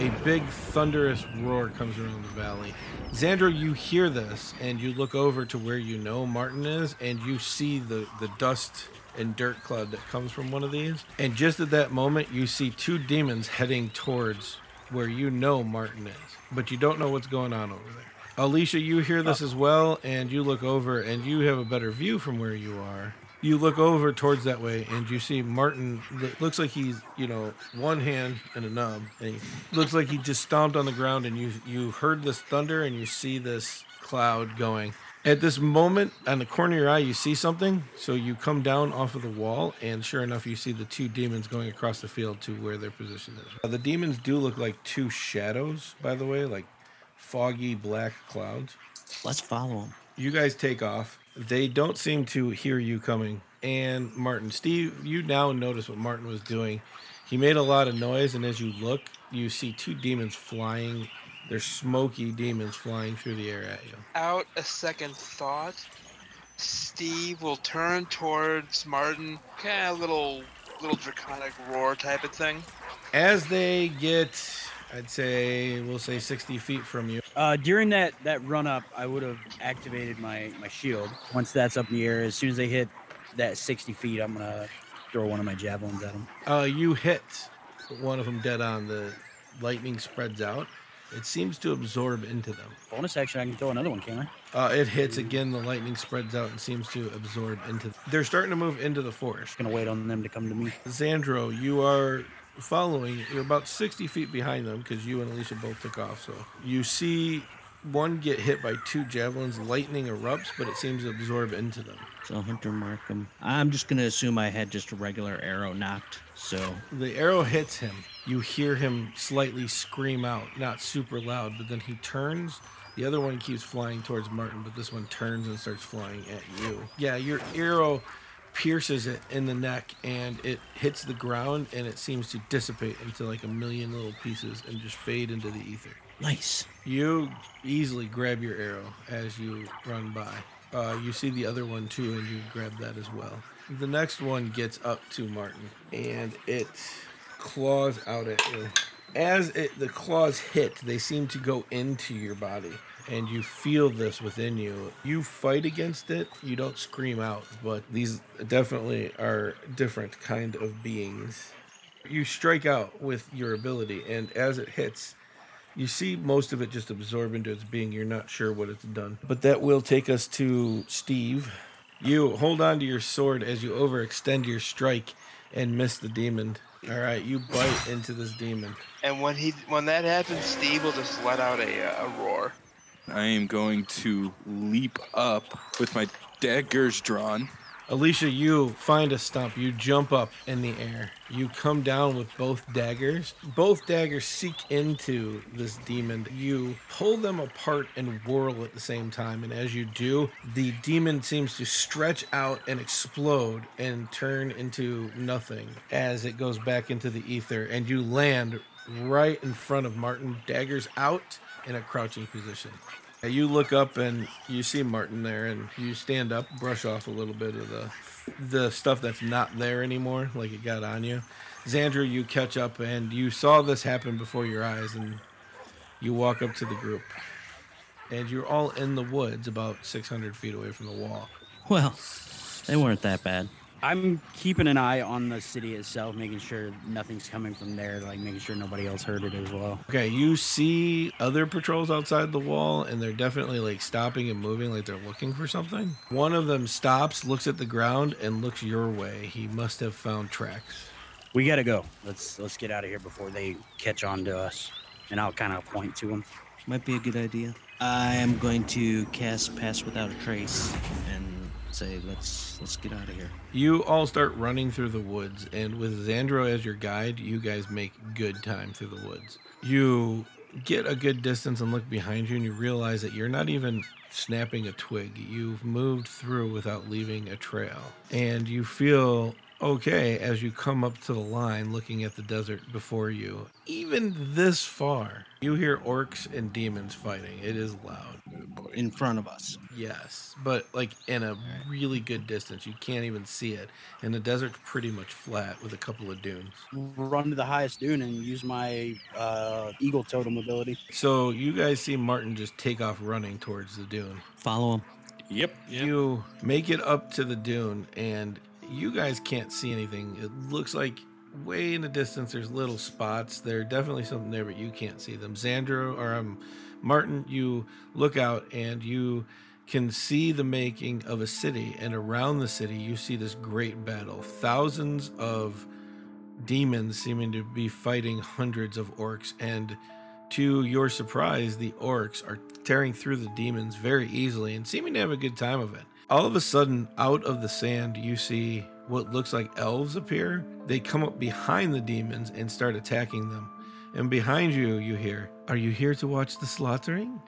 Speaker 3: a big thunderous roar comes around the valley. Xandro, you hear this, and you look over to where you know Martin is, and you see the, the dust and dirt cloud that comes from one of these. And just at that moment, you see two demons heading towards where you know Martin is, but you don't know what's going on over there. Alicia, you hear this uh. as well, and you look over, and you have a better view from where you are. You look over towards that way, and you see Martin. Looks like he's, you know, one hand and a nub, and he looks like he just stomped on the ground. And you you heard this thunder, and you see this cloud going. At this moment, on the corner of your eye, you see something. So you come down off of the wall, and sure enough, you see the two demons going across the field to where their position is. The demons do look like two shadows, by the way, like foggy black clouds.
Speaker 6: Let's follow them.
Speaker 3: You guys take off. They don't seem to hear you coming. And Martin, Steve, you now notice what Martin was doing. He made a lot of noise, and as you look, you see two demons flying. They're smoky demons flying through the air at you.
Speaker 7: Out a second thought, Steve will turn towards Martin, kind of little, little draconic roar type of thing.
Speaker 3: As they get, I'd say, we'll say 60 feet from you,
Speaker 4: Uh, during that that run up, I would have activated my my shield. Once that's up in the air, as soon as they hit that 60 feet, I'm gonna throw one of my javelins at them.
Speaker 3: uh, you hit one of them dead on. The lightning spreads out. It seems to absorb into them.
Speaker 4: Bonus action, I can throw another one, can I?
Speaker 3: Uh, it hits again. The lightning spreads out and seems to absorb into. They're starting to move into the forest.
Speaker 4: Gonna wait on them to come to me.
Speaker 3: Xandro, you are following. You're about 60 feet behind them because you and Alicia both took off. So you see one get hit by two javelins. Lightning erupts, but it seems to absorb into them.
Speaker 6: So Hunter mark Markham. I'm just gonna assume I had just a regular arrow nocked. So
Speaker 3: The arrow hits him. You hear him slightly scream out, not super loud, but then he turns. The other one keeps flying towards Martin, but this one turns and starts flying at you. Yeah, your arrow pierces it in the neck and it hits the ground and it seems to dissipate into like a million little pieces and just fade into the ether.
Speaker 6: nice.
Speaker 3: You easily grab your arrow as you run by. Uh, you see the other one too, and you grab that as well. The next one gets up to Martin, and it claws out at you. As it, the claws hit, they seem to go into your body, and you feel this within you. You fight against it. You don't scream out, but these definitely are different kind of beings. You strike out with your ability, and as it hits, you see most of it just absorb into its being. You're not sure what it's done. But that will take us to Steve. You hold on to your sword as you overextend your strike and miss the demon. All right, you bite into this demon.
Speaker 7: And when he when that happens, Steve will just let out a, uh, a roar.
Speaker 5: I am going to leap up with my daggers drawn.
Speaker 3: Alicia, you find a stump. You jump up in the air. You come down with both daggers. Both daggers seek into this demon. You pull them apart and whirl at the same time. And as you do, the demon seems to stretch out and explode and turn into nothing as it goes back into the ether. And you land right in front of Martin, daggers out in a crouching position. You look up and you see Martin there, and you stand up, brush off a little bit of the the stuff that's not there anymore, like it got on you. Xandro, you catch up, and you saw this happen before your eyes, and you walk up to the group, and you're all in the woods, about 600 feet away from the wall.
Speaker 6: Well, they weren't that bad.
Speaker 4: I'm keeping an eye on the city itself, making sure nothing's coming from there, like making sure nobody else heard it as well.
Speaker 3: Okay, you see other patrols outside the wall, and they're definitely like stopping and moving, like they're looking for something. One of them stops, looks at the ground, and looks your way. He must have found tracks.
Speaker 4: We gotta go. Let's let's get out of here before they catch on to us. And I'll kind of point to them.
Speaker 6: Might be a good idea. I am going to cast Pass Without a Trace and say, let's let's get out of here.
Speaker 3: You all start running through the woods, and with Xandro as your guide, you guys make good time through the woods. You get a good distance and look behind you, and you realize that you're not even snapping a twig. You've moved through without leaving a trail. And you feel okay as you come up to the line looking at the desert before you. Even this far, you hear orcs and demons fighting. It is loud.
Speaker 6: In front of us.
Speaker 3: Yes, but like in a really good distance. You can't even see it. And the desert's pretty much flat with a couple of dunes.
Speaker 4: Run to the highest dune and use my uh, eagle totem ability.
Speaker 3: So you guys see Martin just take off running towards the dune.
Speaker 6: Follow him.
Speaker 5: Yep.
Speaker 3: You make it up to the dune, and you guys can't see anything. It looks like way in the distance there's little spots. There definitely something there, but you can't see them. Xandro or um, Martin, you look out and you can see the making of a city, and around the city you see this great battle. Thousands of demons seeming to be fighting hundreds of orcs, and To your surprise, the orcs are tearing through the demons very easily and seeming to have a good time of it. All of a sudden, out of the sand, you see what looks like elves appear. They come up behind the demons and start attacking them. And behind you, you hear, Are you here to watch the slaughtering?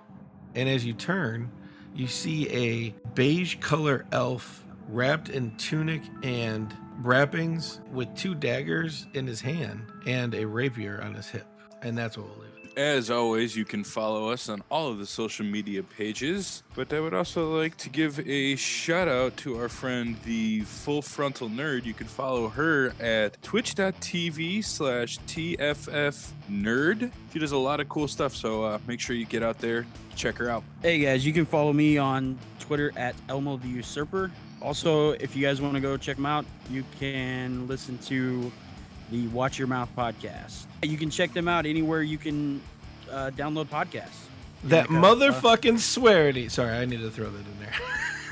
Speaker 3: And as you turn, you see a beige color elf wrapped in tunic and wrappings with two daggers in his hand and a rapier on his hip. And that's what we'll leave.
Speaker 5: As always, you can follow us on all of the social media pages. But I would also like to give a shout out to our friend, the Full Frontal Nerd. You can follow her at twitch.tv slash TFF Nerd. She does a lot of cool stuff, so uh, make sure you get out there, check her out.
Speaker 4: Hey guys, you can follow me on Twitter at Elmo the Usurper. Also, if you guys want to go check them out, you can listen to the Watch Your Mouth podcast. You can check them out anywhere you can uh, download podcasts.
Speaker 3: That
Speaker 4: Like, uh,
Speaker 3: motherfucking swearity. Sorry, I need to throw that in there.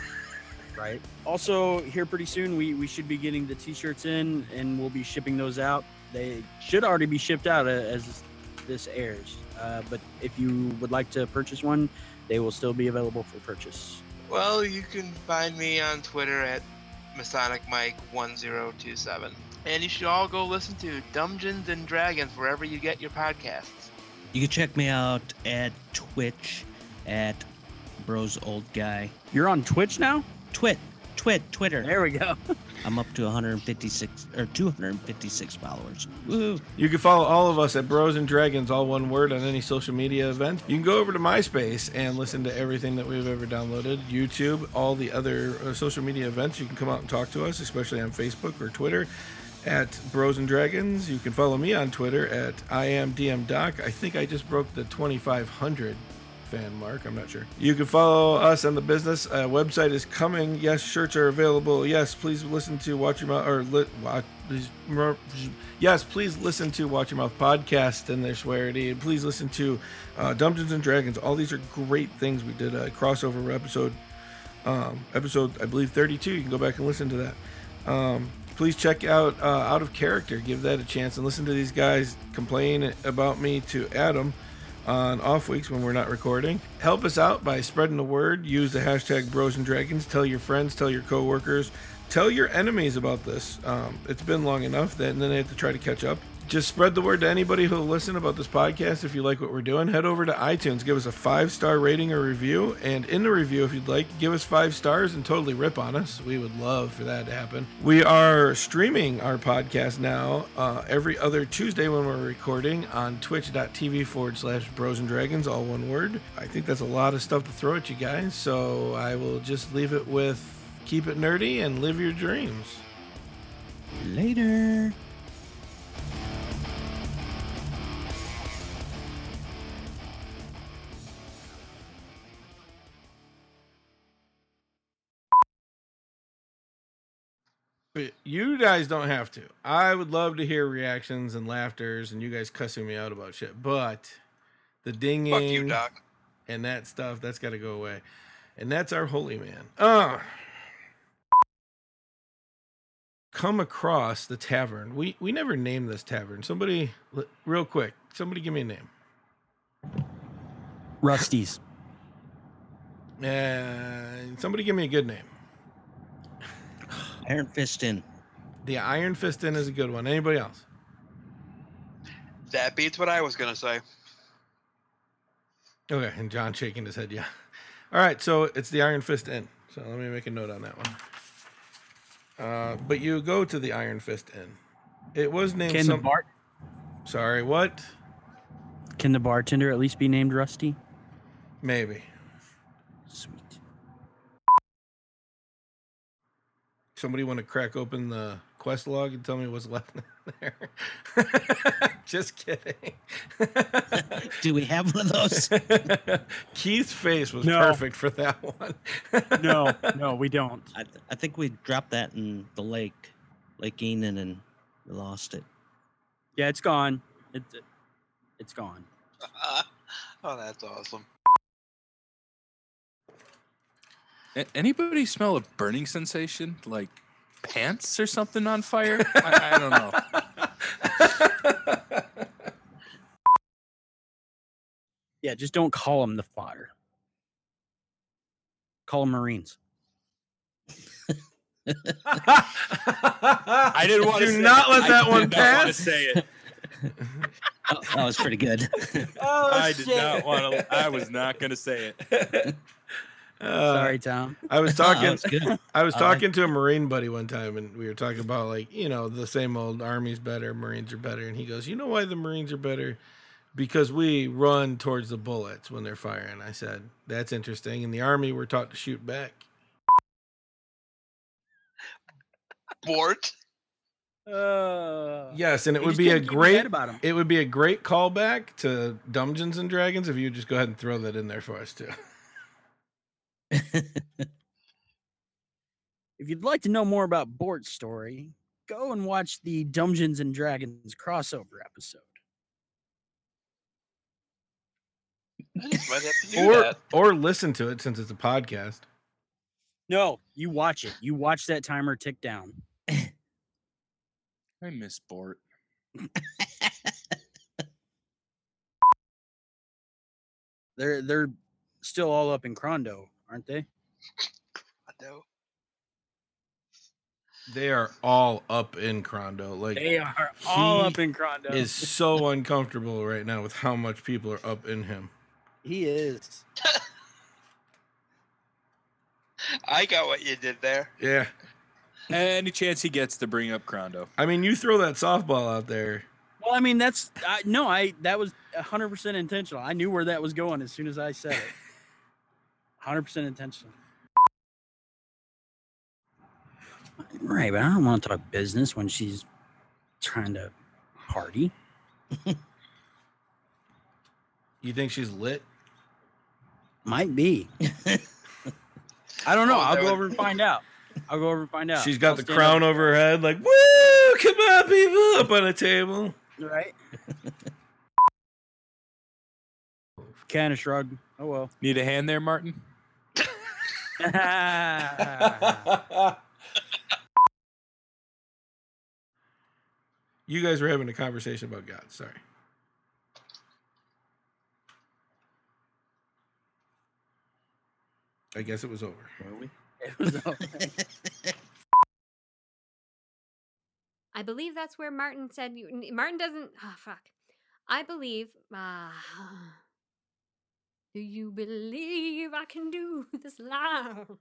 Speaker 4: right? Also, here pretty soon, we, we should be getting the t-shirts in, and we'll be shipping those out. They should already be shipped out uh, as this airs. Uh, but if you would like to purchase one, they will still be available for purchase.
Speaker 7: Well, you can find me on Twitter at Masonic Mike 1027 And you should all go listen to Dungeons and Dragons wherever you get your podcasts.
Speaker 6: You can check me out at Twitch at Bros Old Guy.
Speaker 4: You're on Twitch now?
Speaker 6: Twit, Twit, Twitter.
Speaker 4: There we go.
Speaker 6: I'm up to 156 or 256 followers. Woo!
Speaker 3: You can follow all of us at Bros and Dragons, all one word, on any social media event. You can go over to MySpace and listen to everything that we've ever downloaded, YouTube, all the other uh, social media events. You can come out and talk to us, especially on Facebook or Twitter at Bros and Dragons. You can follow me on Twitter at I am DM Doc. I think I just broke the 2,500 fan mark. I'm not sure. You can follow us on the business. Uh, website is coming. Yes, shirts are available. Yes, please listen to Watch Your Mouth or li- watch. Yes, please listen to Watch Your Mouth podcast and their swearity, and please listen to uh, Dungeons and Dragons. All these are great things. We did a crossover episode, um, episode I believe 32. You can go back and listen to that. Um, please check out uh, Out of Character. Give that a chance and listen to these guys complain about me to Adam on off weeks when we're not recording. Help us out by spreading the word. Use the hashtag Bros and Dragons. Tell your friends, tell your coworkers, tell your enemies about this. Um, it's been long enough that and then they have to try to catch up. Just spread the word to anybody who'll listen about this podcast. If you like what we're doing, head over to iTunes, give us a five star rating or review, and in the review, if you'd like, give us five stars and totally rip on us. We would love for that to happen. We are streaming our podcast now uh, every other Tuesday when we're recording on twitch.tv forward slash bros and dragons, all one word. I think that's a lot of stuff to throw at you guys, so I will just leave it with keep it nerdy and live your dreams.
Speaker 6: Later.
Speaker 3: But you guys don't have to. I would love to hear reactions and laughters and you guys cussing me out about shit. But the
Speaker 7: Fuck you,
Speaker 3: dinging
Speaker 7: Doc.
Speaker 3: and that stuff, that's got to go away. And that's our holy man. Uh, come across the tavern. We we never named this tavern. Somebody, real quick, somebody give me a name.
Speaker 4: Rusty's.
Speaker 3: And somebody give me a good name.
Speaker 6: Iron Fist Inn.
Speaker 3: The Iron Fist Inn is a good one. Anybody else?
Speaker 7: That beats what I was gonna say.
Speaker 3: Okay, and John shaking his head, yeah. All right, so it's the Iron Fist Inn. So let me make a note on that one. Uh, but you go to the Iron Fist Inn. It was named
Speaker 4: Can
Speaker 3: some.
Speaker 4: the bar
Speaker 3: Sorry, what?
Speaker 4: can the bartender at least be named Rusty?
Speaker 3: Maybe. Somebody want to crack open the quest log and tell me what's left there? Just kidding.
Speaker 6: Do we have one of those?
Speaker 3: Keith's face was
Speaker 4: No.
Speaker 3: perfect for that one.
Speaker 4: No, no, we don't.
Speaker 6: I, th- I think we dropped that in the lake, Lake Enon, and we lost it.
Speaker 4: Yeah, it's gone. It, it's gone.
Speaker 7: oh, that's awesome.
Speaker 5: A- anybody smell a burning sensation? Like pants or something on fire? I, I don't know.
Speaker 4: Yeah, just don't call them the fire. Call them Marines.
Speaker 5: I didn't want to.
Speaker 3: Do not let that one
Speaker 5: I did not wanna
Speaker 3: pass.
Speaker 5: say it.
Speaker 6: Oh, that was pretty good.
Speaker 3: Oh,
Speaker 5: I did not want to. I was not going to say it.
Speaker 3: Uh,
Speaker 4: Sorry, Tom.
Speaker 3: I was talking.
Speaker 6: was good.
Speaker 3: I was
Speaker 6: I like-
Speaker 3: talking to a Marine buddy one time, and we were talking about like you know the same old Army's better, Marines are better, and he goes, "You know why the Marines are better? Because we run towards the bullets when they're firing." I said, "That's interesting." In the Army, we're taught to shoot back.
Speaker 7: Bort.
Speaker 4: Uh,
Speaker 3: Yes, and it would be a
Speaker 4: can't keep your
Speaker 3: great.
Speaker 4: head about 'em.
Speaker 3: It would be a great callback to Dungeons and Dragons if you would just go ahead and throw that in there for us too.
Speaker 4: If you'd like to know more about Bort's story, go and watch the Dungeons and Dragons crossover episode.
Speaker 7: Might have to do
Speaker 3: or
Speaker 7: that.
Speaker 3: or listen to it since it's a podcast.
Speaker 4: No, you watch it. You watch that timer tick down.
Speaker 5: I miss Bort.
Speaker 4: They're they're still all up in Crondo, aren't they?
Speaker 7: I know.
Speaker 3: They are all up in Crondo. Like
Speaker 4: They are all up in Crondo.
Speaker 3: is so uncomfortable right now with how much people are up in him.
Speaker 4: he is.
Speaker 7: I got what you did there.
Speaker 3: Yeah.
Speaker 5: Any chance he gets to bring up Crondo.
Speaker 3: I mean, you throw that softball out there.
Speaker 4: Well, I mean that's I, no, I that was hundred percent intentional. I knew where that was going as soon as I said it. Hundred percent intentional. Right, but I don't want to talk business when she's trying to party.
Speaker 3: You think she's lit?
Speaker 4: Might be. I don't know.
Speaker 7: Oh,
Speaker 4: I'll go
Speaker 7: would-
Speaker 4: over and find out. I'll go over and find out.
Speaker 3: She's got
Speaker 4: I'll
Speaker 3: the crown
Speaker 4: up-
Speaker 3: over her head, like, woo, come on, people, up on a table.
Speaker 4: Right. kind of shrug. Oh well.
Speaker 5: Need a hand there, Martin?
Speaker 3: You guys were having a conversation about God. Sorry. I guess it was over.
Speaker 4: It was over.
Speaker 8: I believe that's where Martin said you. Martin doesn't. Oh, fuck. I believe. Uh, do you believe I can do this loud?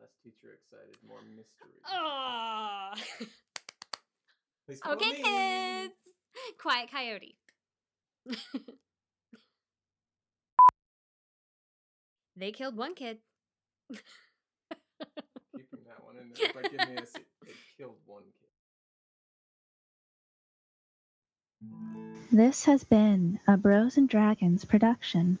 Speaker 9: Less teacher excited, more mystery.
Speaker 8: Oh. Okay,
Speaker 9: me.
Speaker 8: kids. Quiet Coyote. they killed one kid.
Speaker 9: Keeping that one in there, give me a seat. They killed one kid.
Speaker 10: This has been a Bros and Dragons production.